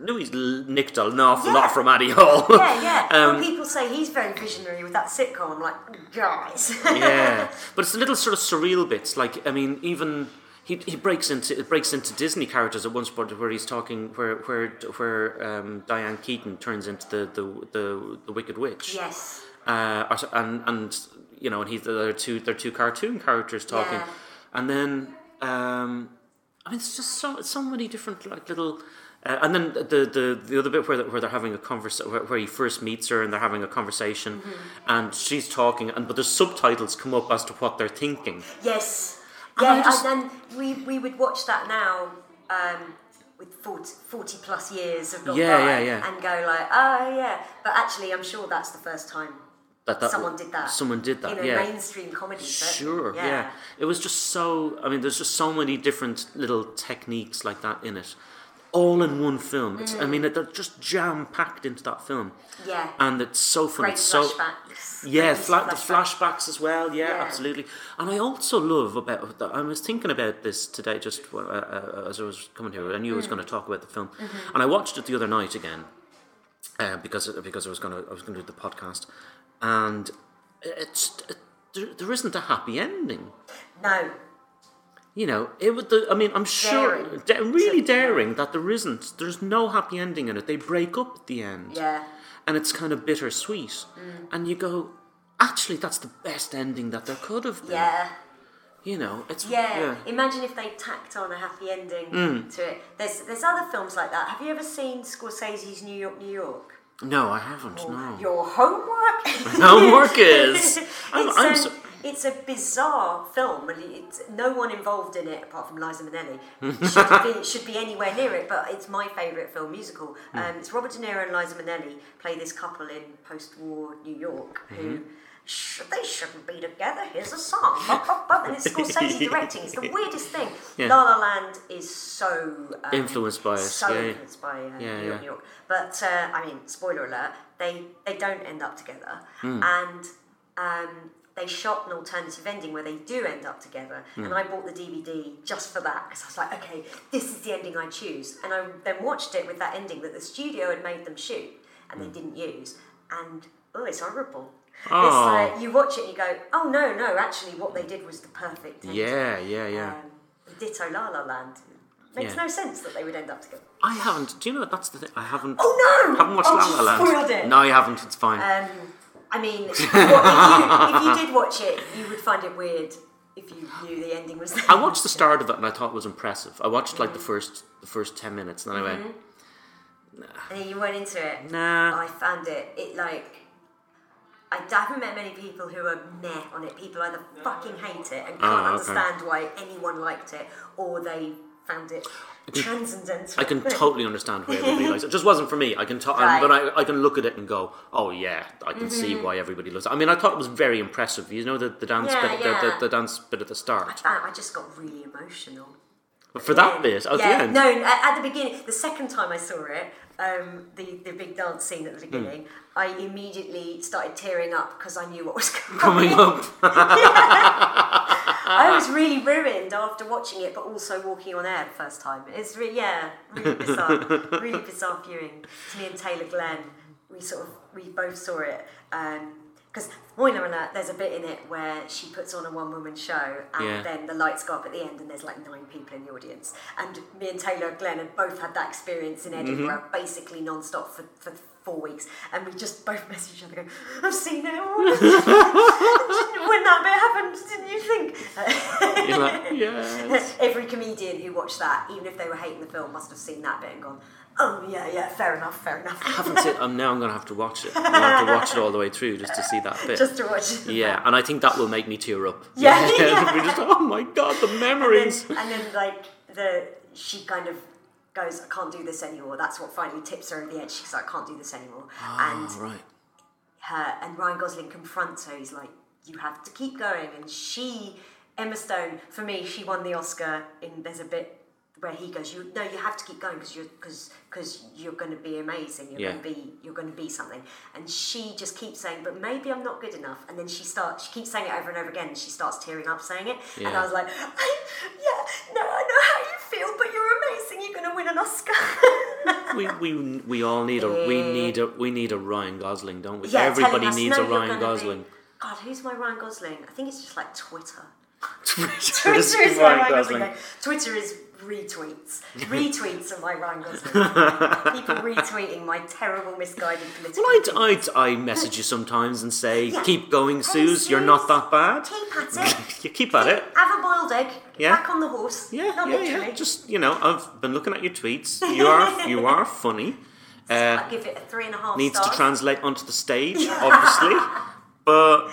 Louis l- nicked an awful Yeah. lot from Annie Hall. Yeah, yeah. Um, well, people say he's very visionary with that sitcom. I'm like, guys. yeah, but it's a little sort of surreal bits. Like I mean, even he, he breaks into it breaks into Disney characters at one spot where he's talking where where where um, Diane Keaton turns into the the the, the Wicked Witch. yes. uh, and and you know, and he's there are two there are two cartoon characters talking, Yeah. and then um, I mean, it's just so so many different like little. Uh, and then the, the the other bit where they- where they're having a conversation where, where he first meets her and they're having a conversation, Mm-hmm. and she's talking and but the subtitles come up as to what they're thinking. Yes. And Yeah, just- and then we, we would watch that now um, with 40, 40 plus years of gone Yeah, by yeah, yeah. and go like, oh yeah. But actually, I'm sure that's the first time That, that someone did that. Someone did that. in a yeah. mainstream comedy. certainly. Sure, yeah. It was just so. I mean, there's just so many different little techniques like that in it. All in one film. It's, I mean, they're just jam packed into that film, Yeah. and it's so fun. Great It's so flashbacks. yeah, fla- the flashbacks. as well. Yeah, Yeah. absolutely. And I also love about. I was thinking about this today, just uh, uh, as I was coming here. I knew I was going to talk about the film, and I watched it the other night again uh, because because I was going to I was going to do the podcast, and it's it, there, there isn't a happy ending. No. You know, it would. The, I mean, I'm sure, Daring. da- really daring that there isn't. There's no happy ending in it. They break up at the end Yeah. and it's kind of bittersweet. And you go, actually, that's the best ending that there could have been. Yeah. You know, it's Yeah. Imagine if they tacked on a happy ending Mm. to it. There's there's other films like that. Have you ever seen Scorsese's New York, New York? No, I haven't. No. Your homework. Homework is. I'm, I'm um, so, it's a bizarre film, and it's no one involved in it apart from Liza Minnelli. should be, should be anywhere near it, but it's my favourite film musical. Hmm. Um, it's Robert De Niro and Liza Minnelli play this couple in post-war New York who. Mm-hmm. Sh- they shouldn't be together. Here's a song, Bop, bop, bop, and it's Scorsese directing. It's the weirdest thing. Yeah. La La Land is so um, Influenced by it, so yeah, influenced by uh, Yeah, New York. New York. But uh, I mean, spoiler alert: they they don't end up together, Hmm. and um, they shot an alternative ending where they do end up together. Hmm. And I bought the DVD just for that because I was like, okay, this is the ending I choose. And I then watched it with that ending that the studio had made them shoot and Hmm. they didn't use, and oh, it's horrible. Oh. It's like you watch it and you go, oh no, no, actually, what they did was the perfect ending. yeah, yeah, yeah. Um, ditto La La Land. Makes Yeah. no sense that they would end up together. I haven't. Do you know that's the thing? I haven't. Oh no! Haven't watched oh, La La Land. Spoiled it. No, you haven't. It's fine. Um, I mean, what, if, you, if you did watch it, you would find it weird if you knew the ending was there. I watched the start of it and I thought it was impressive. I watched like the mm-hmm. first the first ten minutes and then I went, mm-hmm. And then you went into it. nah. I found it. It like. I haven't met many people who are meh on it. People either fucking hate it and ah, can't Oh, okay. understand why anyone liked it, or they found it transcendental. I can totally understand why everybody likes it. It just wasn't for me. I can, to- Right. Um, but I, I can look at it and go, oh yeah, I can see mm-hmm. why everybody loves it. I mean, I thought it was very impressive. You know, the, the dance Yeah, bit, yeah. The, the, the dance bit at the start. I just got really emotional. But for that Yeah. bit at yeah, the end, No, at the beginning, the second time I saw it, um, the the big dance scene at the Hmm. beginning, I immediately started tearing up because I knew what was coming coming. up, I was really ruined after watching it, but also walking on air the first time. It's really yeah, really bizarre, really bizarre viewing. It's me and Taylor Glenn. We sort of we both saw it. Because alert, there's a bit in it where she puts on a one woman show and Yeah. then the lights go up at the end and there's like nine people in the audience. And me and Taylor Glenn had both had that experience in Edinburgh, Mm-hmm. basically non stop for, for four weeks. And we just both messaged each other going, I've seen it all. when that bit happened, didn't you think? you're like, yes. Every comedian who watched that, even if they were hating the film, must have seen that bit and gone, oh, yeah, yeah, fair enough, fair enough. haven't seen. Um, now I'm going to have to watch it. I'm going to have to watch it all the way through just to see that bit. Just to watch it. yeah, and I think that will make me tear up. Yeah, yeah. just, oh my god, the And memories. then, and then, like, the she kind of goes, I can't do this anymore. That's what finally tips her over the edge. She's like, I can't do this anymore. and Oh, right. her and Ryan Gosling confronts her. He's like, "You have to keep going." And she, Emma Stone, for me, she won the Oscar. In there's a bit where he goes, "You no, you have to keep going because you're because because you're going to be amazing. You're Yeah. going to be you're going to be something." And she just keeps saying, "But maybe I'm not good enough." And then she starts. She keeps saying it over and over again. And she starts tearing up saying it. And I was like, I, "Yeah, no, I know how you feel, but you're amazing. You're going to win an Oscar." we, we we all need a we need a we need a Ryan Gosling, don't we? Yeah, Everybody us, needs "No, a Ryan Gosling. Be... God, who's my Ryan Gosling? I think it's just like Twitter. Twitter Twitter is is my Ryan Ryan Gosling. Gosling. Twitter is retweets. Retweets are my Ryan Gosling. People retweeting my terrible, misguided political. Well, I'd. I'd, I message you sometimes and say, Yeah. keep going, Hey, Suze, you're not that bad. Keep at it. you keep at it. Have a boiled egg. Yeah. Back on the horse. Yeah, Not yeah, literally. yeah. Just, you know, I've been looking at your tweets. You are, you are funny. Uh, I give it a three and a half needs stars. to translate onto the stage, obviously. But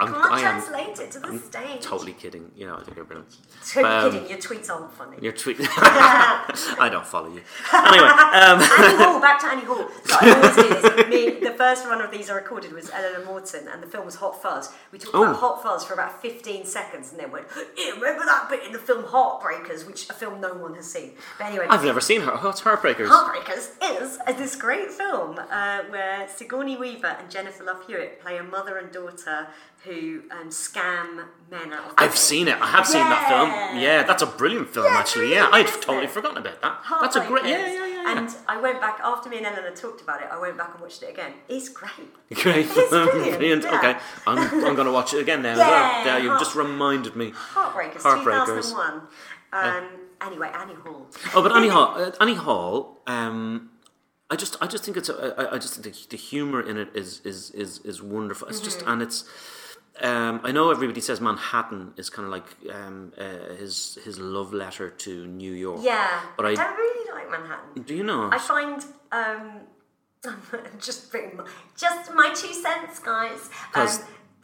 I I'm- can't I am- translate. it to this day. Totally kidding. You know, I think you're brilliant. Totally Um, kidding. Your tweets aren't funny. Your tweet. I don't follow you. Anyway, um, Annie Hall, back to Annie Hall. So I always do this. Me, the first one of these I recorded was Eleanor Morton, and the film was Hot Fuzz. We talked Oh. about Hot Fuzz for about 15 seconds, and then went, yeah, remember that bit in the film Heartbreakers, which a film no one has seen. But anyway, I've never seen her. What's Heartbreakers? Heartbreakers is this great film uh, where Sigourney Weaver and Jennifer Love Hewitt play a mother and daughter who um, scam men out of I've seen it. I have seen that film. Yeah. Yeah, that's a brilliant film, Yeah, actually. brilliant, Yeah, I'd totally it? forgotten about that. That's a great. Yeah, yeah, yeah. yeah. And I went back after me and Eleanor talked about it. I went back and watched it again. It's great. Great It's brilliant, yeah. Okay, I'm, I'm going to watch it again now. Yeah, well. yeah, you've just reminded me. Heartbreakers, Heartbreakers. 2001. Um, Anyway, Annie Hall. Oh, but Annie Hall. Uh, Annie Hall. Um, I just, I just think it's, a, I, I just think the, the humor in it is, is, is, is wonderful. It's Mm-hmm. just, and it's. Um, I know everybody says Manhattan is kind of like um, uh, his his love letter to New York. Yeah, But I- don't really like Manhattan. Do you know? I find um, just just my two cents, guys. Um,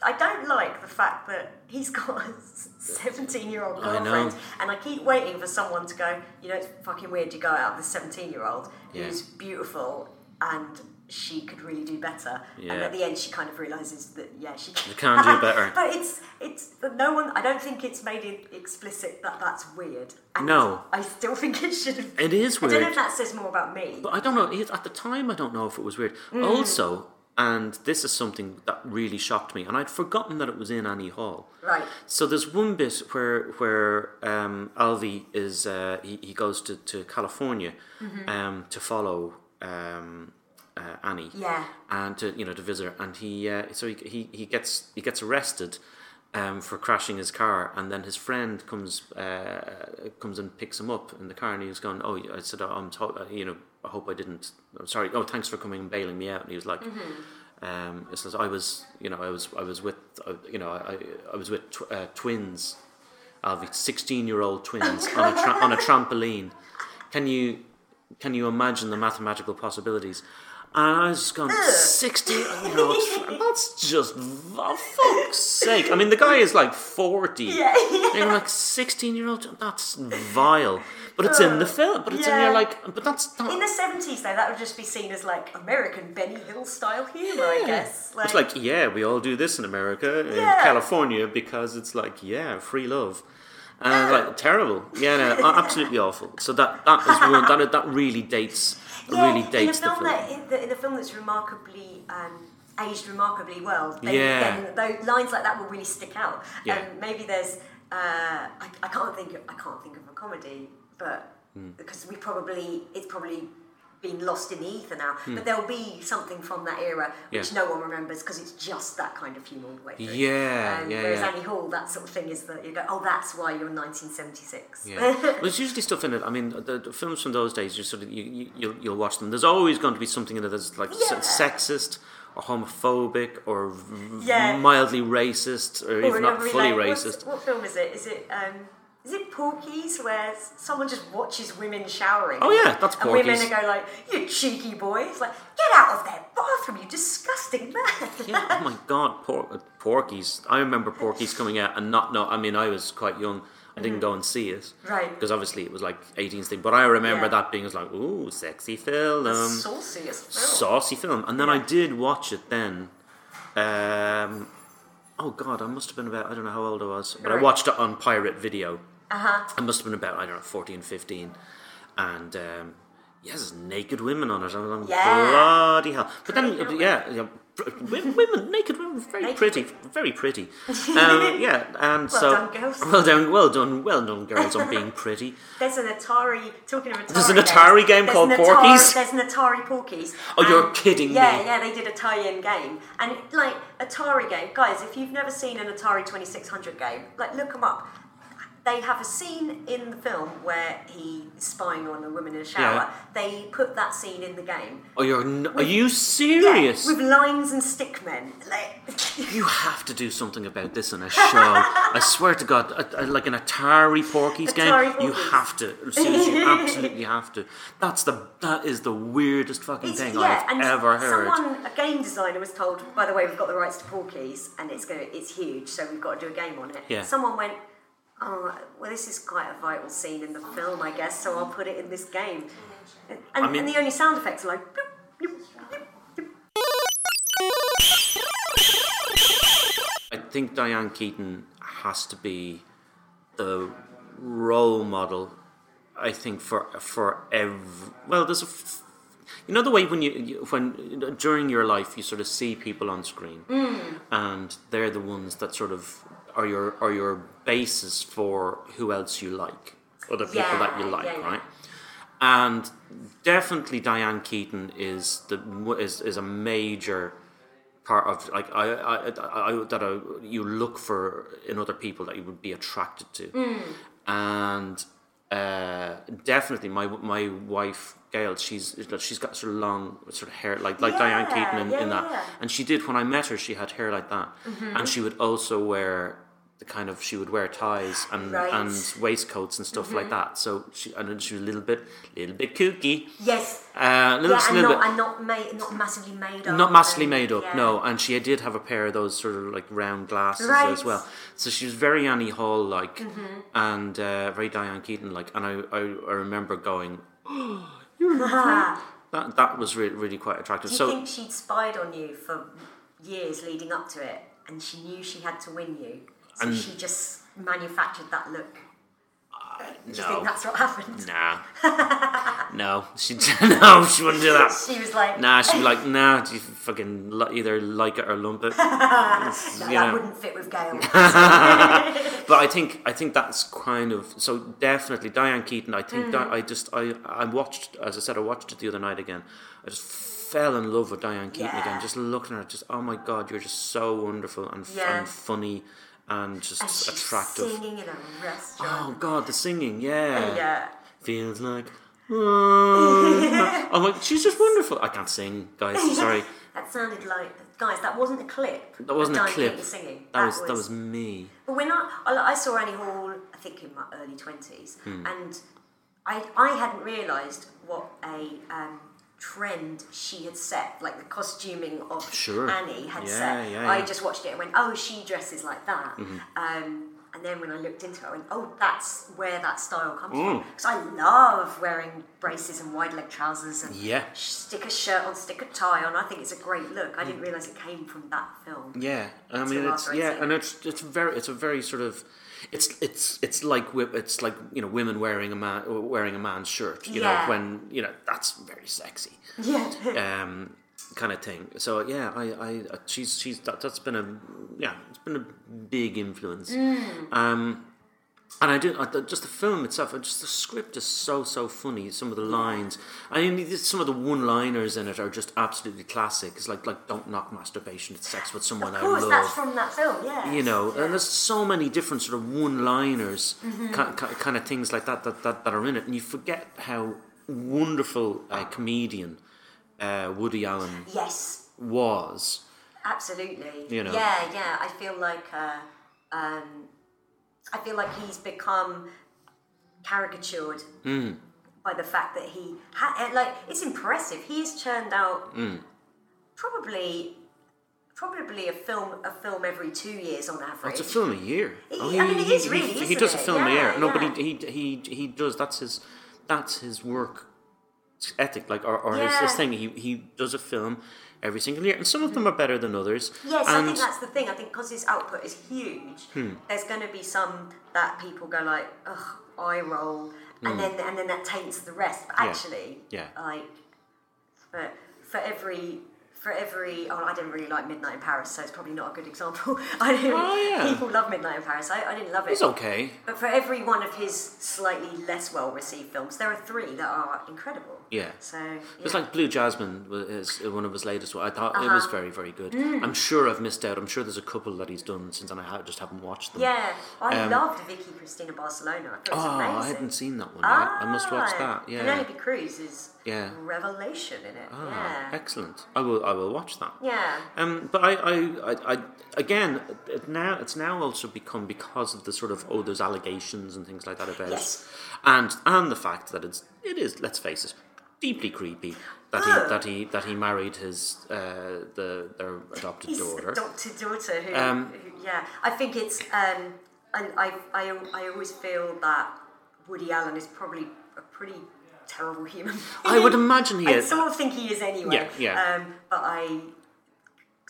I don't like the fact that he's got a seventeen-year-old I know. girlfriend, and I keep waiting for someone to go. You know, it's fucking weird. You go out with a seventeen-year-old Yeah. who's beautiful and. She could really do better, and at the end, she kind of realizes that yeah, she can, can do better. but it's it's but no one. I don't think it's made it explicit that that's weird. And No. I still think it should have. It is weird. I don't know if that says more about me. But I don't know. At the time, I don't know if it was weird. Mm. Also, and this is something that really shocked me, and I'd forgotten that it was in Annie Hall. Right. So there's one bit where where um, Alvy is uh, he, he goes to, to California Mm-hmm. um, to follow um, uh, Annie. Yeah. And to you know to visit her, and he uh, so he, he he gets he gets arrested. Um, for crashing his car, and then his friend comes uh, comes and picks him up in the car, and he was gone. "Oh, I said, oh, I'm to- you know, I hope I didn't. I'm sorry. Oh, thanks for coming and bailing me out." And he was like, um, it says I was, you know, I was, I was with, uh, you know, I, I was with tw- uh, twins, Alvy, sixteen-year-old twins on a tra- on a trampoline. Can you, can you imagine the mathematical possibilities? And I was just going, 16, you know, that's just, for fuck's sake. I mean, the guy is like 40. Yeah. And you're like, 16 year old, that's vile. But it's in the oh, film, but it's in, Yeah. you're like, but that's not. In the seventies, though, that would just be seen as like American Benny Hill style humor, I guess. It's like, yeah, we all do this in America, in Yeah. California, because it's like, yeah, free love. And I was like, terrible. Yeah, no, absolutely awful. So that that is one that that really dates yeah, really dates in the a film film. that in, the, in a film that's remarkably um, aged remarkably well. Then, Yeah. then those lines like that will really stick out. Yeah. And maybe there's uh, I, I can't think of, I can't think of a comedy, but Hmm. because we probably it's probably been lost in the ether now. Hmm. But there'll be something from that era which Yeah. no one remembers because it's just that kind of humour all the way through. Yeah, Um, yeah, Whereas yeah. Annie Hall, that sort of thing is that you go, oh, that's why you're 1976. Yeah, well, there's usually stuff in it. I mean, the, the films from those days, you sort of you, you you'll, you'll watch them. There's always going to be something in it that's like s- Yeah. sexist or homophobic or Yeah. mildly racist or, Or even not fully like, racist. What film is it? Is it um, is it Porky's where someone just watches women showering? Oh, yeah, that's And women are go like, "You cheeky boys! Like, get out of their bathroom, you disgusting man!" Yeah, oh my god, por- uh, Porky's. I remember Porky's coming out and not know. I mean, I was quite young. I didn't go and see it. Right. Because obviously it was like 18th thing. But I remember Yeah. that being was like, ooh, sexy film. Sauciest film. saucy film. And then I did watch it then. Um, oh god, I must have been about I don't know how old I was, but I watched it on pirate video. Uh huh. I must have been about I don't know 14, 15. and um, yes, there's naked women on it. I was like, Yeah. bloody hell! But then Pretty yeah, yeah, pr- women, women, naked women, very Naked pretty, very pretty. Um, yeah, and so done, girls. well done, well done, well done, girls, on being pretty. There's an Atari. Talking of Atari. There's an games, Atari game called Atari- Porky's? There's an Atari Porkies. Oh, you're kidding yeah, me. Yeah, yeah, they did a tie-in game, and like Atari game, guys. If you've never seen an Atari 2600 game, like look them up. They have a scene in the film where he's spying on a woman in a shower. Yeah. They put that scene in the game. Oh, you're n- are you Yeah, serious? with lines and stickmen. Like, You have to do something about this in a show. I swear to God, a, a- like an Atari Porky's game, Atari you have to. Seriously, you absolutely have to. That's the that is the weirdest fucking It's, thing yeah, I've ever heard. someone, a game designer, was told, by the way, we've got the rights to Porky's, and it's going it's huge, so we've got to do a game on it. Yeah. Someone went, oh, well, this is quite a vital scene in the film, I guess, so I'll put it in this game. And, and, mean- and the only sound effects are like. bloop, bloop, bloop. I think Diane Keaton has to be the role model. I think for for every well, there's a f- you know the way when you, you when during your life you sort of see people on screen, mm. and they're the ones that sort of are your are your basis for who else you like, other people that you like, yeah, yeah. right? And definitely Diane Keaton is the is is a major part of like I, I, I, I that I, you look for in other people that you would be attracted to, Mm. and uh, definitely my my wife Gail, she's she's got sort of long sort of hair like like Diane Keaton in, yeah, in that, yeah. Mm-hmm. and she did when I met her. She had hair like that, and she would also wear the kind of she would wear ties and Right. Mm-hmm. and waistcoats and stuff like that. So she and she was a little bit little bit kooky. Yes. Uh, a little, Yeah, and little not, bit, and not, made, not massively made up. not massively made up, yeah. no. And she did have a pair of those sort of like round glasses Right. as well. So she was very Annie Hall like, Mm-hmm. and uh, very Diane Keaton like. And I, I, I remember going, Do that that was really really quite attractive. Do you so think she'd spied on you for years leading up to it, and she knew she had to win you, so And- she just manufactured that look? Do you no, think that's what happened? nah, no, she no, she wouldn't do that. She was like, Nah, she'd be like, nah, do you fucking either like it or lump it. no, that know. wouldn't fit with Gail. But I think I think that's kind of so definitely Diane Keaton. I think Mm. Di- I just I I watched as I said I watched it the other night again. I just fell in love with Diane Keaton Yeah. again. Just looking at her, just oh my god, you're just so wonderful and, Yeah. and funny and just and attractive. singing in a restaurant. Oh god, the singing, yeah, yeah. feels like. I'm like, she's just wonderful. I can't sing, guys. Sorry, That sounded like guys. That wasn't a clip. that wasn't a clip. Singing. That was that was me. But when I I saw Annie Hall, I think in my early twenties, Hmm. and I I hadn't realised what a um, trend she had set, like the costuming of Sure. Annie had Yeah, set. yeah, I just watched it and went, oh, she dresses like that. Mm-hmm. Um, and then when I looked into it, I went, oh, that's where that style comes Mm. from. Because I love wearing braces and wide leg trousers and Yeah. stick a shirt on, stick a tie on. I think it's a great look. I didn't realise it came from that film. Yeah, I mean it's yeah, and it's it's very it's a very sort of it's it's it's like it's like you know women wearing a man wearing a man's shirt. You Yeah. know when you know that's very sexy, Yeah. um, kind of thing. So yeah, I I uh, she's she's that, that's been a yeah it's been a big influence. Mm. Um, and I do I, just the film itself. uh, Just the script is so so funny. Some of the lines. I mean, some of the one-liners in it are just absolutely classic. It's like like don't knock masturbation. It's sex with someone Of I course, love that's from that film, yeah. you know, Yeah. and there's so many different sort of one-liners, Mm-hmm. ki- kind of things like that, that that that are in it, and you forget how wonderful a comedian uh, Woody Allen Yes, was. absolutely. You know. Yeah, yeah. I feel like uh, um, I feel like he's become caricatured Hmm. by the fact that he ha- like it's impressive. He's churned out Hmm. probably probably a film a film every two years on average. Oh, it's a film a year. It- Oh, I mean, it is really, he, isn't does a it? film a year. No, but he, he he he does. That's his that's his work ethic, like or, or his, his thing. He he does a film every single year, and some of them are better than others. Yes, I think that's the thing. I think because his output is huge, Hmm. there's going to be some that people go like, ugh, eye roll, and then and then that taints the rest. But Hmm. Yeah. actually, Yeah. like for for every for every oh I didn't really like Midnight in Paris, so it's probably not a good example. I didn't, Oh, yeah. people love Midnight in Paris. I, I didn't love it. It's okay. But for every one of his slightly less well received films, there are three that are incredible. Yeah. So It's like Blue Jasmine was is one of his latest. one. I thought it was very, very good. I'm sure I've missed out. I'm sure there's a couple that he's done since, and I just haven't watched them. yeah, I Um, loved Vicky Cristina Barcelona. I thought it was Oh, amazing. I hadn't seen that one yet. I must watch Ah, that. Yeah. Penelope Cruz is Yeah. revelation in it. Ah, yeah. excellent. I will. I will watch that. Yeah. Um, but I, I, I, I again, it now it's now also become because of the sort of oh, there's allegations and things like that about Yes. and and the fact that it's it is let's face it, deeply creepy that Oh. he that he that he married his uh, the their adopted His daughter. adopted daughter, who, Um, who- yeah, I think it's, um, and I, I, I always feel that Woody Allen is probably a pretty terrible human. I would imagine he I is. I sort of think he is anyway. Yeah, yeah. Um, but I,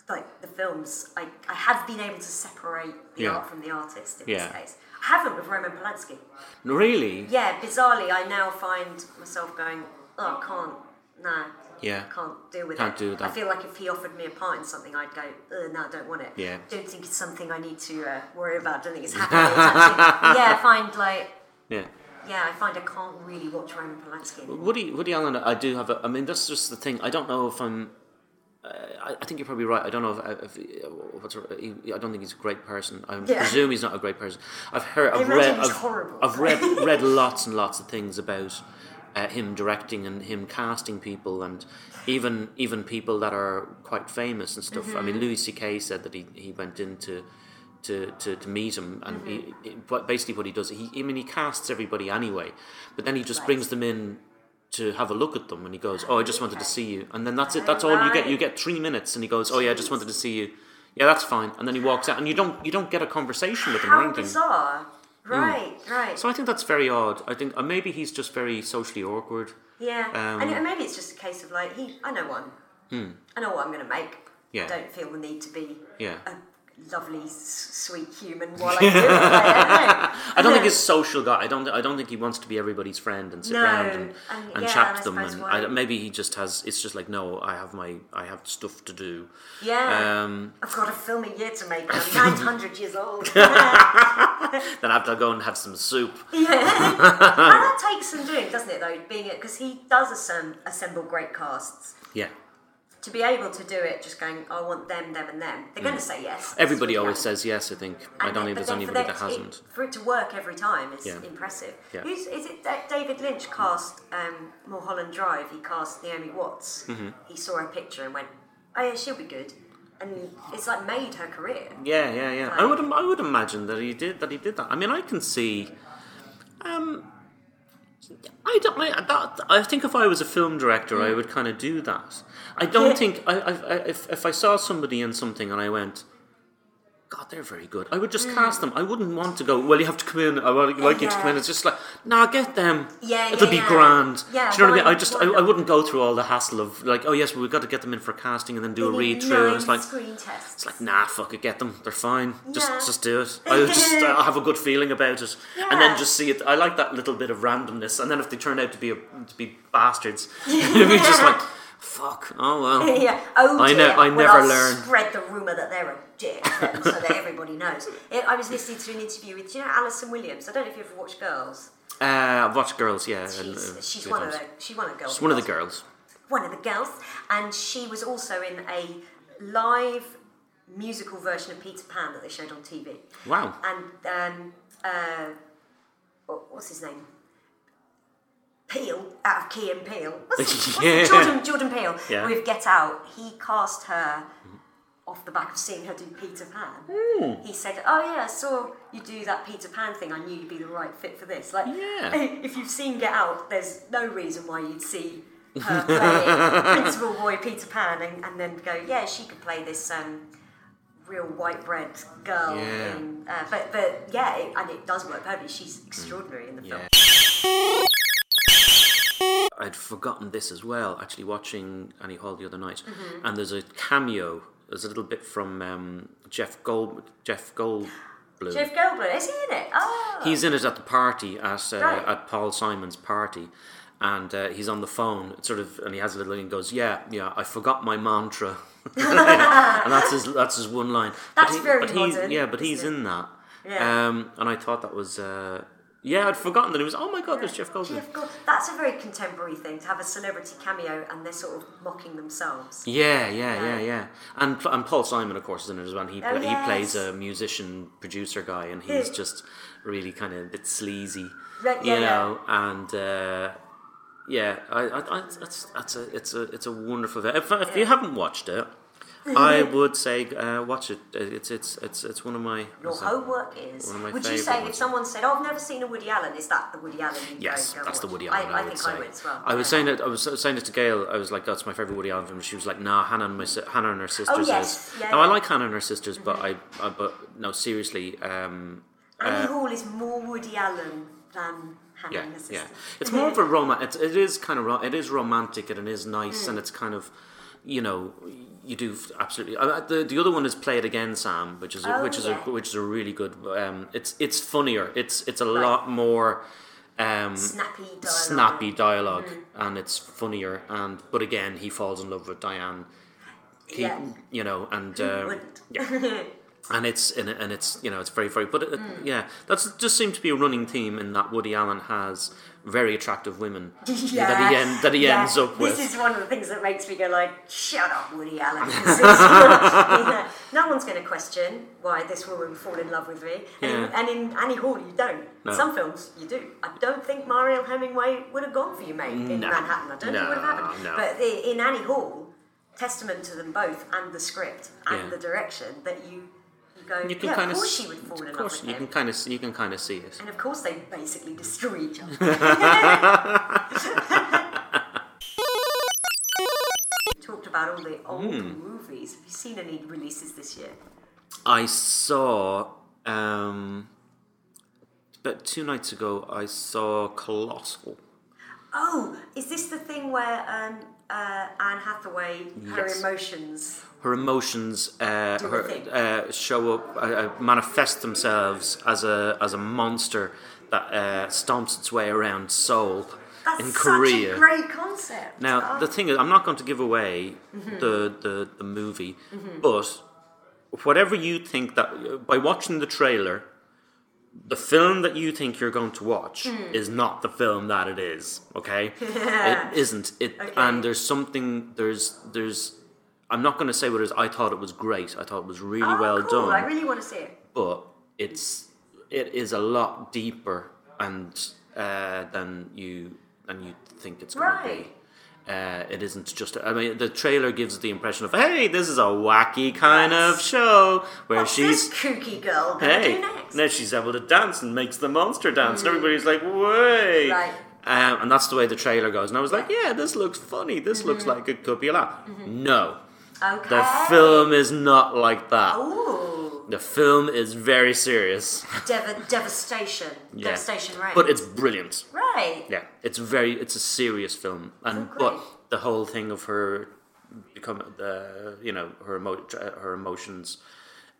like the films, I, I have been able to separate the Yeah. art from the artist in Yeah. this case. I haven't with Roman Polanski. Really? Yeah, bizarrely, I now find myself going, oh, I can't, no. Yeah. Can't deal with Can't it. do that. I feel like if he offered me a part in something, I'd go, Ugh, no, I don't want it. Yeah. Don't think it's something I need to uh, worry about. Don't think it's happening. It's actually, yeah, I find like, Yeah. Yeah, I find I can't really watch Roman Polanski anymore. Woody Woody Allen, I do have. A, I mean, that's just the thing. I don't know if I'm. Uh, I, I think you're probably right. I don't know if, if uh, what's. He, I don't think he's a great person. I Yeah. presume he's not a great person. I've heard. I've read. he's I've, horrible. I've read read lots and lots of things about uh, him directing and him casting people and even even people that are quite famous and stuff. I Mm-hmm. mean, Louis C.K. said that he he went into. To, to, to meet him and Mm-hmm. he, basically what he does he I mean he casts everybody anyway but then he just Right. brings them in to have a look at them and he goes oh i just wanted to see you and then that's it that's all you get you get three minutes and he goes oh yeah i just wanted to see you yeah that's fine and then he walks out and you don't you don't get a conversation with him or How anything bizarre. Right, right. so i think that's very odd i think uh, maybe he's just very socially awkward Yeah, Um, and, maybe it's just a case of like he. I know one. I know what I'm going to make. Yeah. I don't feel the need to be yeah a lovely, s- sweet human while I do it. I don't. I don't think he's a social guy. I don't. I don't think he wants to be everybody's friend and sit No, around and, and and yeah, chat to them. And I, maybe he just has. It's just like no. I have my. I have stuff to do. Yeah. Um, I've got a film a year to make. I'm 900 years old. then I have to go and have some soup. Yeah. and that takes some doing, doesn't it? Though being it because he does assemb- assemble great casts. Yeah. To be able to do it, just going, I want them, them, and them. They're going to say yes. Everybody always says yes. I think. I don't think there's anybody that hasn't. for it to work every time is Yeah. impressive. Yeah. Who's, is it Da- David Lynch cast um, Mulholland Drive? He cast Naomi Watts. Mm-hmm. He saw her picture and went, "Oh yeah, she'll be good," and it's like made her career. Yeah, yeah, yeah. I would. I would imagine that he did. That he did that. I mean, I can see. Um, I don't. I, that, I think if I was a film director, I mm. would kind of do that. I don't Yeah. think. I, I, I, if if I saw somebody in something and I went. God, they're very good. I would just cast them. I wouldn't want to go. Well, you have to come in. I would like you to come in. It's just like, nah, get them. Yeah, it'll yeah, be yeah. grand. Yeah, Do you know what I mean? I just, I, I wouldn't go through all the hassle of like, oh yes, well, we've got to get them in for casting and then do a read through. nine It's like, screen tests. it's like, nah, fuck it, get them. They're fine. Just, Yeah. just do it. I just, I have a good feeling about it, and then just see it. I like that little bit of randomness, and then if they turn out to be a, to be bastards, be just like, fuck. Oh well. yeah. Oh I dear. ne- I well, never I'll learn. Spread the rumor that they're a dick, then, so that everybody knows. I was listening to an interview with, you know, Allison Williams. I don't know if you ever watched Girls. Uh, I've watched Girls, yeah. She's, uh, she's one of times. the she's one of the girls. She's one of the girls. one of the girls, and she was also in a live musical version of Peter Pan that they showed on TV. Wow. And um, uh, what's his name? Peele out of Key and Peele. What's, what's Yeah. Jordan Jordan Peele Yeah. with Get Out. He cast her off the back of seeing her do Peter Pan. Hmm. He said, "Oh yeah, I saw you do that Peter Pan thing. I knew you'd be the right fit for this." Like, Yeah. if you've seen Get Out, there's no reason why you'd see her play Principal Boy Peter Pan and, and then go, "Yeah, she could play this." Um, Real white bread girl, Yeah. in, uh, but but yeah, it, and it does work perfectly. She's extraordinary in the film. I'd forgotten this as well. Actually, watching Annie Hall the other night, Mm-hmm. and there's a cameo. There's a little bit from um, Jeff Gold. Jeff Goldblum. Jeff Goldblum is he in it? Oh, He's in it at the party at uh, Right. at Paul Simon's party, and uh, he's on the phone, sort of, and he has a little and goes, "Yeah, yeah, I forgot my mantra," and that's his that's his one line. That's but he, very but he's yeah, but he's it? in that. Yeah. Um, and I thought that was uh, yeah, I'd forgotten that it was. Oh my god, there's Jeff Goldblum. Jeff Gold- That's a very contemporary thing to have a celebrity cameo and they're sort of mocking themselves. Yeah, yeah, yeah, Yeah. And and Paul Simon, of course, is in it as well. He Oh, pla- he plays a musician producer guy, and he's Yeah. just really kind of a bit sleazy, Right, you yeah, yeah. know. And uh, yeah, I, I, I, that's that's a it's a it's a wonderful. If, if you haven't watched it, I would say uh, watch it. It's it's it's it's one of my. Your homework is. Of my Would you say if someone said, "Oh, I've never seen a Woody Allen," is that the Woody Allen? You Yes, that's the? Woody Allen. I, I, would think say. I would as well. I was saying it. I was saying it to Gail. I was like, "That's my favorite Woody Allen film." She was like, "Nah, Hannah and my Hannah and her sisters." Oh, yes. is. Yeah, now I like Hannah and her sisters, but I, I but no, seriously, um, Annie Hall is more Woody Allen than Hannah yeah, and her yeah. sisters. It's more of a rom. It's, it is kind of ro- it is romantic and it is nice Mm. and it's kind of, you know, you do absolutely. Uh, the the other one is Play It Again, Sam, which is a, Oh, which is yeah. a which is a really good. Um, it's it's funnier. It's it's a lot more. Um, Snappy dialogue. Snappy dialogue and it's funnier and but again he falls in love with Diane he, Yeah. you know and uh, yeah and it's and, it- and it's you know it's very very but it, Mm. yeah that's just seems to be a running theme in that Woody Allen has very attractive women that he end, that he Yeah. ends up with This is one of the things that makes me go like, "Shut up, Woody Allen. yeah. No one's going to question why this woman would fall in love with me, and, in, and in Annie Hall, you don't. No. Some films, you do. I don't think Mariel Hemingway would have gone for you, mate, in No. Manhattan. I don't think it would have happened. No, no. But in Annie Hall, testament to them both and the script and Yeah. the direction that you go. you can yeah, kind of course she would fall in of love course with you him. can kind of you can kind of see it And of course, they basically destroy each other. We talked about all the old Hmm. movies. Have you seen any releases this year? I saw um about two nights ago I saw Colossal Oh, is this the thing where um, uh, Anne Hathaway, her Yes. emotions? Her emotions uh, her, uh, show up, uh, uh, manifest themselves as a as a monster that uh, stomps its way around Seoul That's in such Korea. a great concept. now Oh. the thing is, I'm not going to give away Mm-hmm. the, the the movie, but whatever you think that by watching the trailer. The film that you think you're going to watch Hmm. is not the film that it is. Okay, it isn't. It Okay. and there's something. There's there's. I'm not going to say what it is. I thought it was great. I thought it was really Oh, well cool. done I really want to see it. but it's it is a lot deeper and uh, than you than you think it's going to be. Uh, it isn't just. I mean, the trailer gives the impression of, "Hey, this is a wacky kind Yes. of show where What's she's." this kooky girl Hey, now she's able to dance and makes the monster dance, and everybody's like, "Way!" Right. Um, and that's the way the trailer goes. And I was like, "Yeah, this looks funny. This looks Mm-hmm. like it could be a lot." No, Okay. the film is not like that. Ooh, The film is very serious. Dev- devastation. Yeah. Devastation Reigns. But it's brilliant. right. Yeah, it's very it's a serious film, and Oh, but the whole thing of her become the you know her emo- her emotions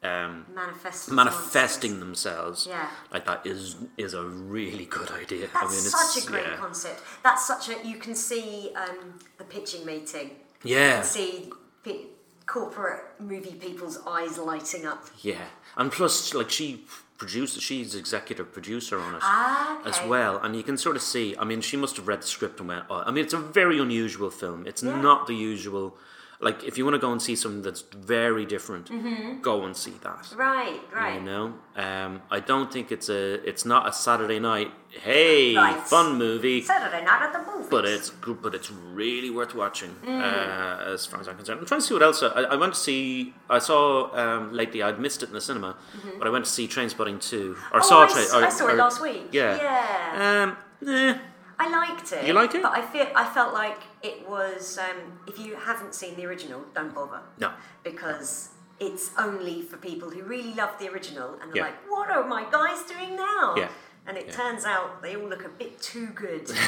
um, Manifest. manifesting themselves Yeah. like that is is a really good idea. That's I mean, it's such a great yeah. concept. That's such a. You can see um, the pitching meeting. Yeah, See pe- corporate movie people's eyes lighting up. yeah, and plus like she produced, she's executive producer on it. Ah, okay. as well, and you can sort of see. I mean, she must have read the script and went. Oh, I mean, it's a very unusual film. It's Yeah. not the usual. Like, if you want to go and see something that's very different, Mm-hmm. go and see that. Right, right. You know, um, I don't think it's a. It's not a Saturday night. Hey, Right. fun movie. Saturday night at the movies. But it's good. But it's really worth watching, Mm. uh, as far as I'm concerned. I'm trying to see what else. I, I went to see. I saw um, lately. I'd missed it in the cinema, but I went to see Trainspotting two. Or Mm-hmm. Oh, saw I, Train. or- I saw it or- last week. Yeah. Yeah. Um. eh, I liked it. You like it? But I feel I felt like it was. Um, if you haven't seen the original, don't bother. No. Because it's only for people who really love the original and are Yeah. like, what are my guys doing now? Yeah. And it Yeah. turns out they all look a bit too good.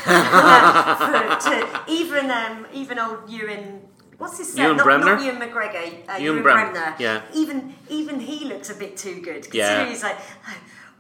for, to, even um, even old Ewen. What's his name? Ewen not, Bremner? Not Ewan McGregor. Uh, Ewen Ewen Brem- Bremner. yeah. Even even he looks a bit too good. Yeah. He's like.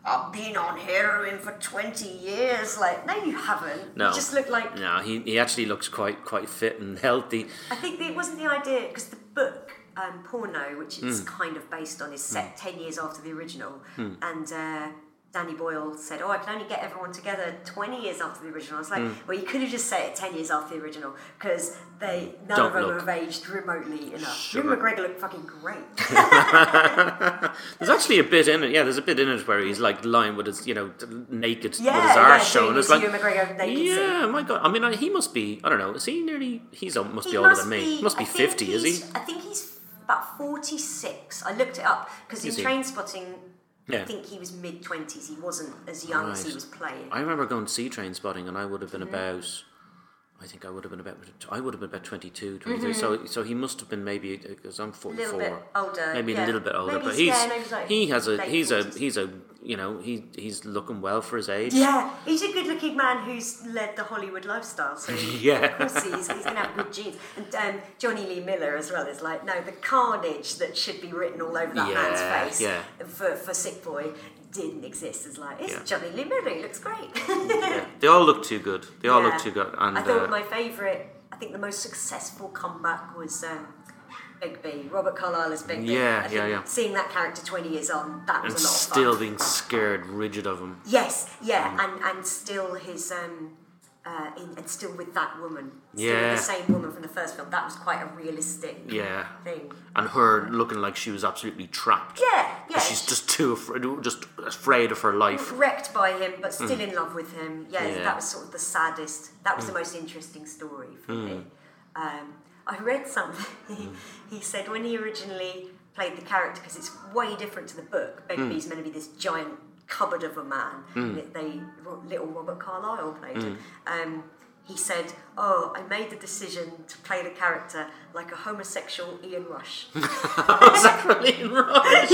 I've been on heroin for 20 years. Like, no, you haven't. No. You just look like. No, he, he actually looks quite quite fit and healthy. I think it wasn't the idea, because the book, um, Porno, which Hmm. it's kind of based on, is set 10 years after the original. And uh, Danny Boyle said, Oh, I can only get everyone together 20 years after the original. I was like, Hmm. Well, you could have just said it 10 years after the original, because they none Don't of them look. have aged remotely enough. Sure. Ewan McGregor looked fucking great. There's actually a bit in it. Yeah, there's a bit in it where he's like lying with his, you know, naked Yeah, with his arse showing. his It's like, Ewan McGregor naked yeah, scene. my god. I mean, I- he must be. I don't know. Is he nearly? He's must He be older must than me. be- He must be fifty, is he? I think he's about 46. I looked it up because in? Trainspotting, Yeah. I think he was mid 20s. He wasn't as young as he was playing. I remember going to see Trainspotting, and I would have been mm-hmm. about. I think I would have been about. I would have been about 22, 23. So, so he must have been maybe because I'm Mm-hmm. little 44. bit older, Maybe yeah. a little bit older, Maybe but he's- yeah, he's like he has a he's a he's a you know he he's looking well for his age. Yeah, he's a good-looking man who's led the Hollywood lifestyle. So Yeah. of course he's, he's going to have good genes. And um, Jonny Lee Miller as well is like, no, the carnage that should be written all over that Yeah, man's face for, for Sick Boy didn't exist. It's like, it's Yeah. Jonny Lee Miller. Looks great. Yeah. They all look too good. They all Yeah. look too good. And I thought uh, my favourite, I think the most successful comeback was um, Begbie, Robert Carlyle as Begbie. Yeah, I think yeah, yeah. Seeing that character 20 years on, that was and a lot still being scared rigid of him. Yes, yeah, Mm. and, and still his, um, uh, in, and still with that woman. Still Yeah. with the same woman from the first film. That was quite a realistic Yeah. thing. And her looking like she was absolutely trapped. Yeah, yeah. She's just too afraid, just afraid of her life. wrecked by him, but still in love with him. Yeah, Mm. Yeah. Mm. that was sort of the saddest. That was the most interesting story for me. Um, I read something. Mm. he said when he originally played the character, because it's way different to the book. Mm. Begbie's meant to be this giant cupboard of a man. that They little Robert Carlyle played him. Mm. Um, he said, "Oh, I made the decision to play the character like a homosexual Ian Rush." That really right?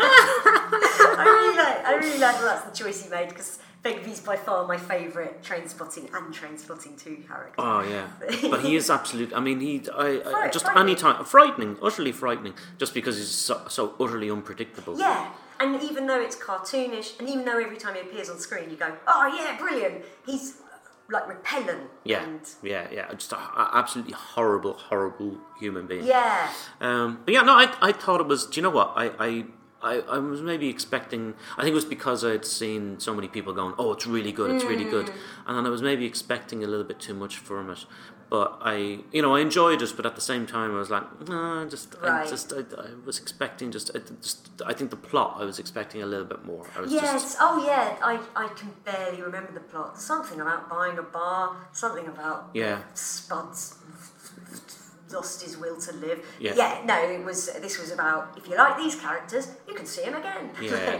I really like. I really like that that's the choice he made because Begbie's by far my favourite Trainspotting and Trainspotting Two character. Oh yeah, but he is absolute. I mean, he. I, I Fright- just any time frightening, utterly frightening, just because he's so, so utterly unpredictable. Yeah, and even though it's cartoonish, and even though every time he appears on screen, you go, "Oh yeah, brilliant!" He's like repellent. Yeah, And yeah, yeah. Just an absolutely horrible, horrible human being. yeah. Um, but yeah, no, I, I thought it was. Do you know what? I, I, I, I was maybe expecting. I think it was because I'd seen so many people going, "Oh, it's really good, it's really Mm. good," and then I was maybe expecting a little bit too much from it. But I, you know, I enjoyed it. But at the same time, I was like, no, just, I just, I, I was expecting just, I, just, I think the plot I was expecting a little bit more. I was Yes. just, Oh yeah. I, I can barely remember the plot. Something about buying a bar. Something about Yeah. Spuds lost his will to live. Yeah. yeah. No, it was. This was about if you like these characters, you can see them again. yeah.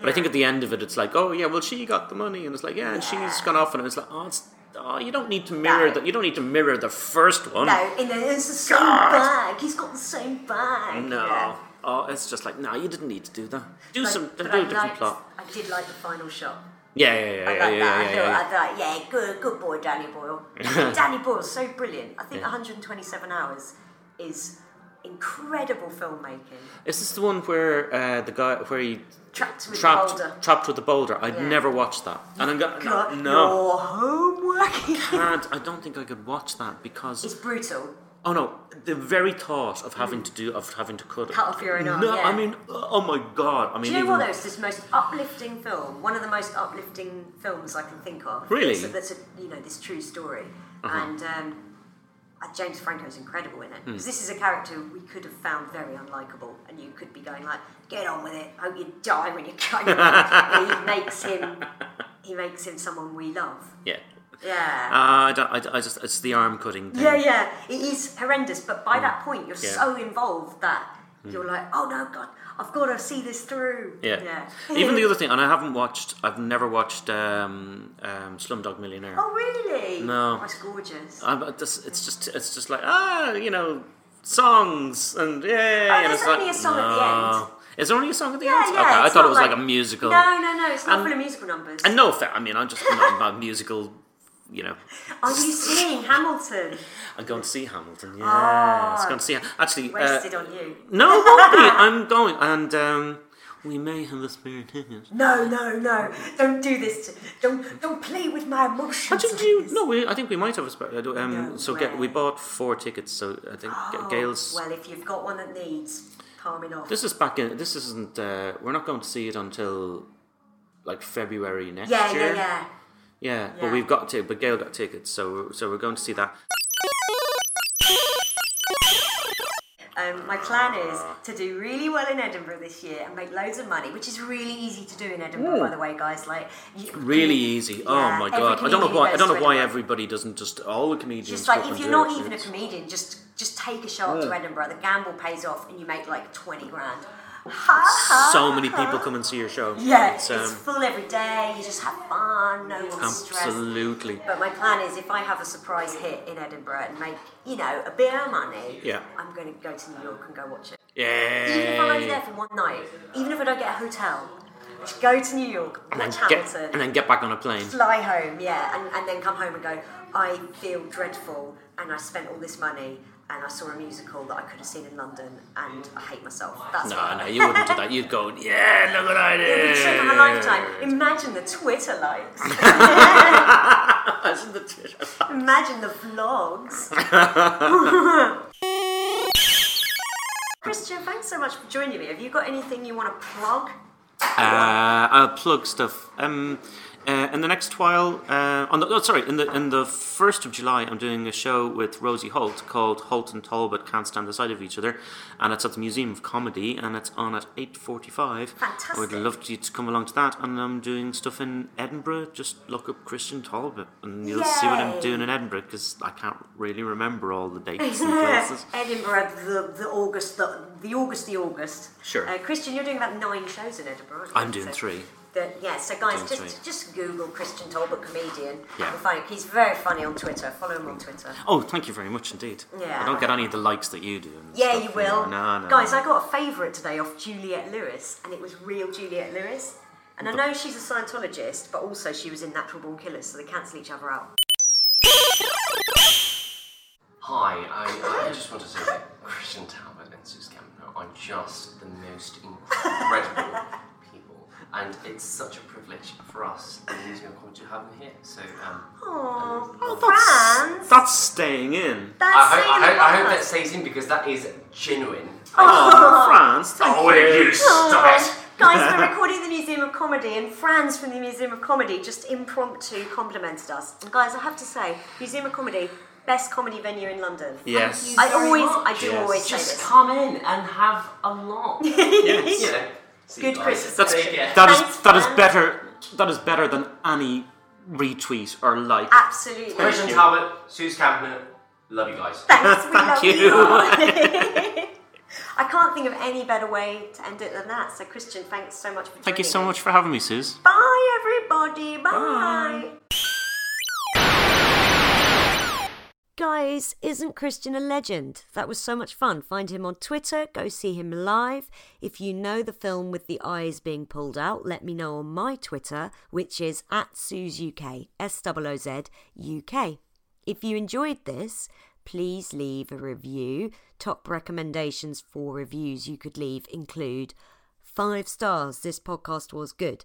But I think at the end of it, it's like, oh yeah, well she got the money, and it's like, yeah, and she's gone off, and it's like, oh, it's, oh, you don't need to mirror No. that. You don't need to mirror the first one. No, in the, it's the same God. bag. He's got the same bag. No. Yeah. Oh, it's just like no, you didn't need to do that. Do But- some, do but a I different liked- plot. I did like the final shot. Yeah, yeah, yeah, I yeah, like yeah, yeah, yeah. I thought, yeah, good, good boy, Danny Boyle. Danny Boyle's so brilliant. I think 127 hours is incredible filmmaking. Is this the one where uh, the guy where he Trapped with trapped the boulder. trapped with the boulder? I'd Yeah. never watched that, and I'm go- Got no, your homework. can't. I don't think I could watch that because it's brutal. oh no, the very thought of having to do of having to cut Cut off your own arm, No, yeah. I mean, oh my god. I mean, Do you know what though? It's this most uplifting film. One of the most uplifting films I can think of. Really? Uh-huh. That's a, you know this true story, and um, uh, James Franco's incredible in it Hmm. because this is a character we could have found very unlikable, and you could be going like, "Get on with it. I hope you die when you go." he makes him. He makes him someone we love. yeah. Yeah. Uh, I, don't, I, I just it's the arm cutting. Thing. Yeah, yeah, it is horrendous. But by that point, you're. Yeah. so involved that you're like, oh no, God, I've got to see this through. Yeah. yeah. Even the other thing, and I haven't watched. I've never watched um, um, Slumdog Millionaire. Oh really? No. That's gorgeous. I, this, it's just it's just like ah, you know, songs and yeah. Oh, there's it's only like, a song at the end. Is there only a song at the yeah, end? yeah. okay, I thought it was like, a musical. No, no, no. It's not And- full of musical numbers. And no offense, I mean, I'm just not musical. You know, Are you seeing Hamilton? I'm going to see Hamilton. Yeah, Ah. it's going to see. Hamilton. Actually, uh, Wasted on you. No, it won't be. I'm going. And um, We may have a spare ticket. No, no, no! Don't do this. To, don't don't play with my emotions. I think like you. No, we, I think we might have a spare. Um, No so get, we bought four tickets. So I think Oh, Gail's. Well, if you've got one that needs palming off. This is back in. This isn't. Uh, we're not going to see it until like February next yeah, year. yeah, yeah. Yeah, Yeah, but we've got to. But Gail got tickets, so so we're going to see that. Um, my plan is to do really well in Edinburgh this year and make loads of money, which is really easy to do in Edinburgh, by the way, guys. Like you, Really easy. oh Yeah, my god! I don't know why. I don't know why everybody doesn't just all the comedians. Just like if you're not it. even a comedian, just just take a shot to Edinburgh. The gamble pays off, and you make like twenty grand. Ha, ha, So many ha. people come and see your show. Yeah, it's, it's um, full every day. You just have fun. No one's stressed. absolutely. But my plan is if I have a surprise hit in Edinburgh and make, you know, a bit of money, Yeah. I'm going to go to New York and go watch it. Yeah. Even if I'm only there for one night, even if I don't get a hotel, just go to New York, and then get and then get back on a plane. fly home, yeah, and, and then come home and go, I feel dreadful and I spent all this money and I saw a musical that I could have seen in London and I hate myself. That's No, no, you wouldn't do that. You'd go, yeah, look what I It would be trip of a lifetime. Imagine the Twitter likes. Imagine the Twitter. Likes. Imagine the vlogs. Christian, thanks so much for joining me. Have you got anything you want to plug? Uh, I'll plug stuff. Um, uh, in the next while, uh, on the oh, sorry, in the in the first of July, I'm doing a show with Rosie Holt called Holt and Talbot Can't Stand the Sight of Each Other, and it's at the Museum of Comedy, and it's on at eight forty-five. Fantastic! I would love you to come along to that, and I'm doing stuff in Edinburgh. Just look up Christian Talbot, and you'll see what I'm doing in Edinburgh because I can't really remember all the dates and places. Edinburgh, the, the August, the, the August, the August. Sure. Uh, Christian, you're doing about nine shows in Edinburgh. aren't you? I'm doing So- three. The, yeah, so guys, Doing just three. just Google Christian Talbot comedian. Yeah. You'll find he's very funny on Twitter. Follow him on Twitter. Oh, thank you very much indeed. Yeah. I don't get any of the likes that you do. Yeah, stuff, you will. know. No, no. Guys, no. I got a favourite today off Juliette Lewis, and it was real Juliette Lewis. And I know she's a Scientologist, but also she was in Natural Born Killers, so they cancel each other out. Hi, I, I just want to say that Christian Talbot and Sooz Kempner are just the most incredible people, and it's such a privilege for us in the Museum of Comedy to have them here. So, um, Aww, that's, Franz, that's staying in. that's I, hope, saying I, hope, I hope that stays in because that is genuine. Oh, France, thank Oh, will you. you stop it? Guys, we're recording the Museum of Comedy, and Franz from the Museum of Comedy just impromptu complimented us. And guys, I have to say, Museum of Comedy, best comedy venue in London. Yes. I very always, much. I do Yes. always say Just this. come in and have a laugh. Yes. you know. See Good you. Christmas. That's, Take care. that is Thanks, that is Fran. better. That is better than any retweet or like. Absolutely. Christian Talbot, Sooz Kempner, love you guys. Thanks, we love you. you. I can't think of any better way to end it than that. So, Christian, thanks so much for joining Thank you so me. much for having me, Sooz. Bye, everybody. Bye. Guys, isn't Christian a legend? That was so much fun. Find him on Twitter, go see him live. If you know the film with the eyes being pulled out, let me know on my Twitter, which is at SoozUK, S O O Z UK. If you enjoyed this, please leave a review. Top recommendations for reviews you could leave include five stars, this podcast was good.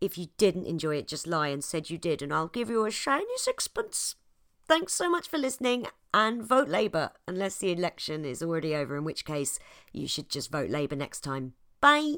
If you didn't enjoy it, just lie and said you did, and I'll give you a shiny sixpence. Thanks so much for listening and vote Labour, unless the election is already over, in which case you should just vote Labour next time. Bye.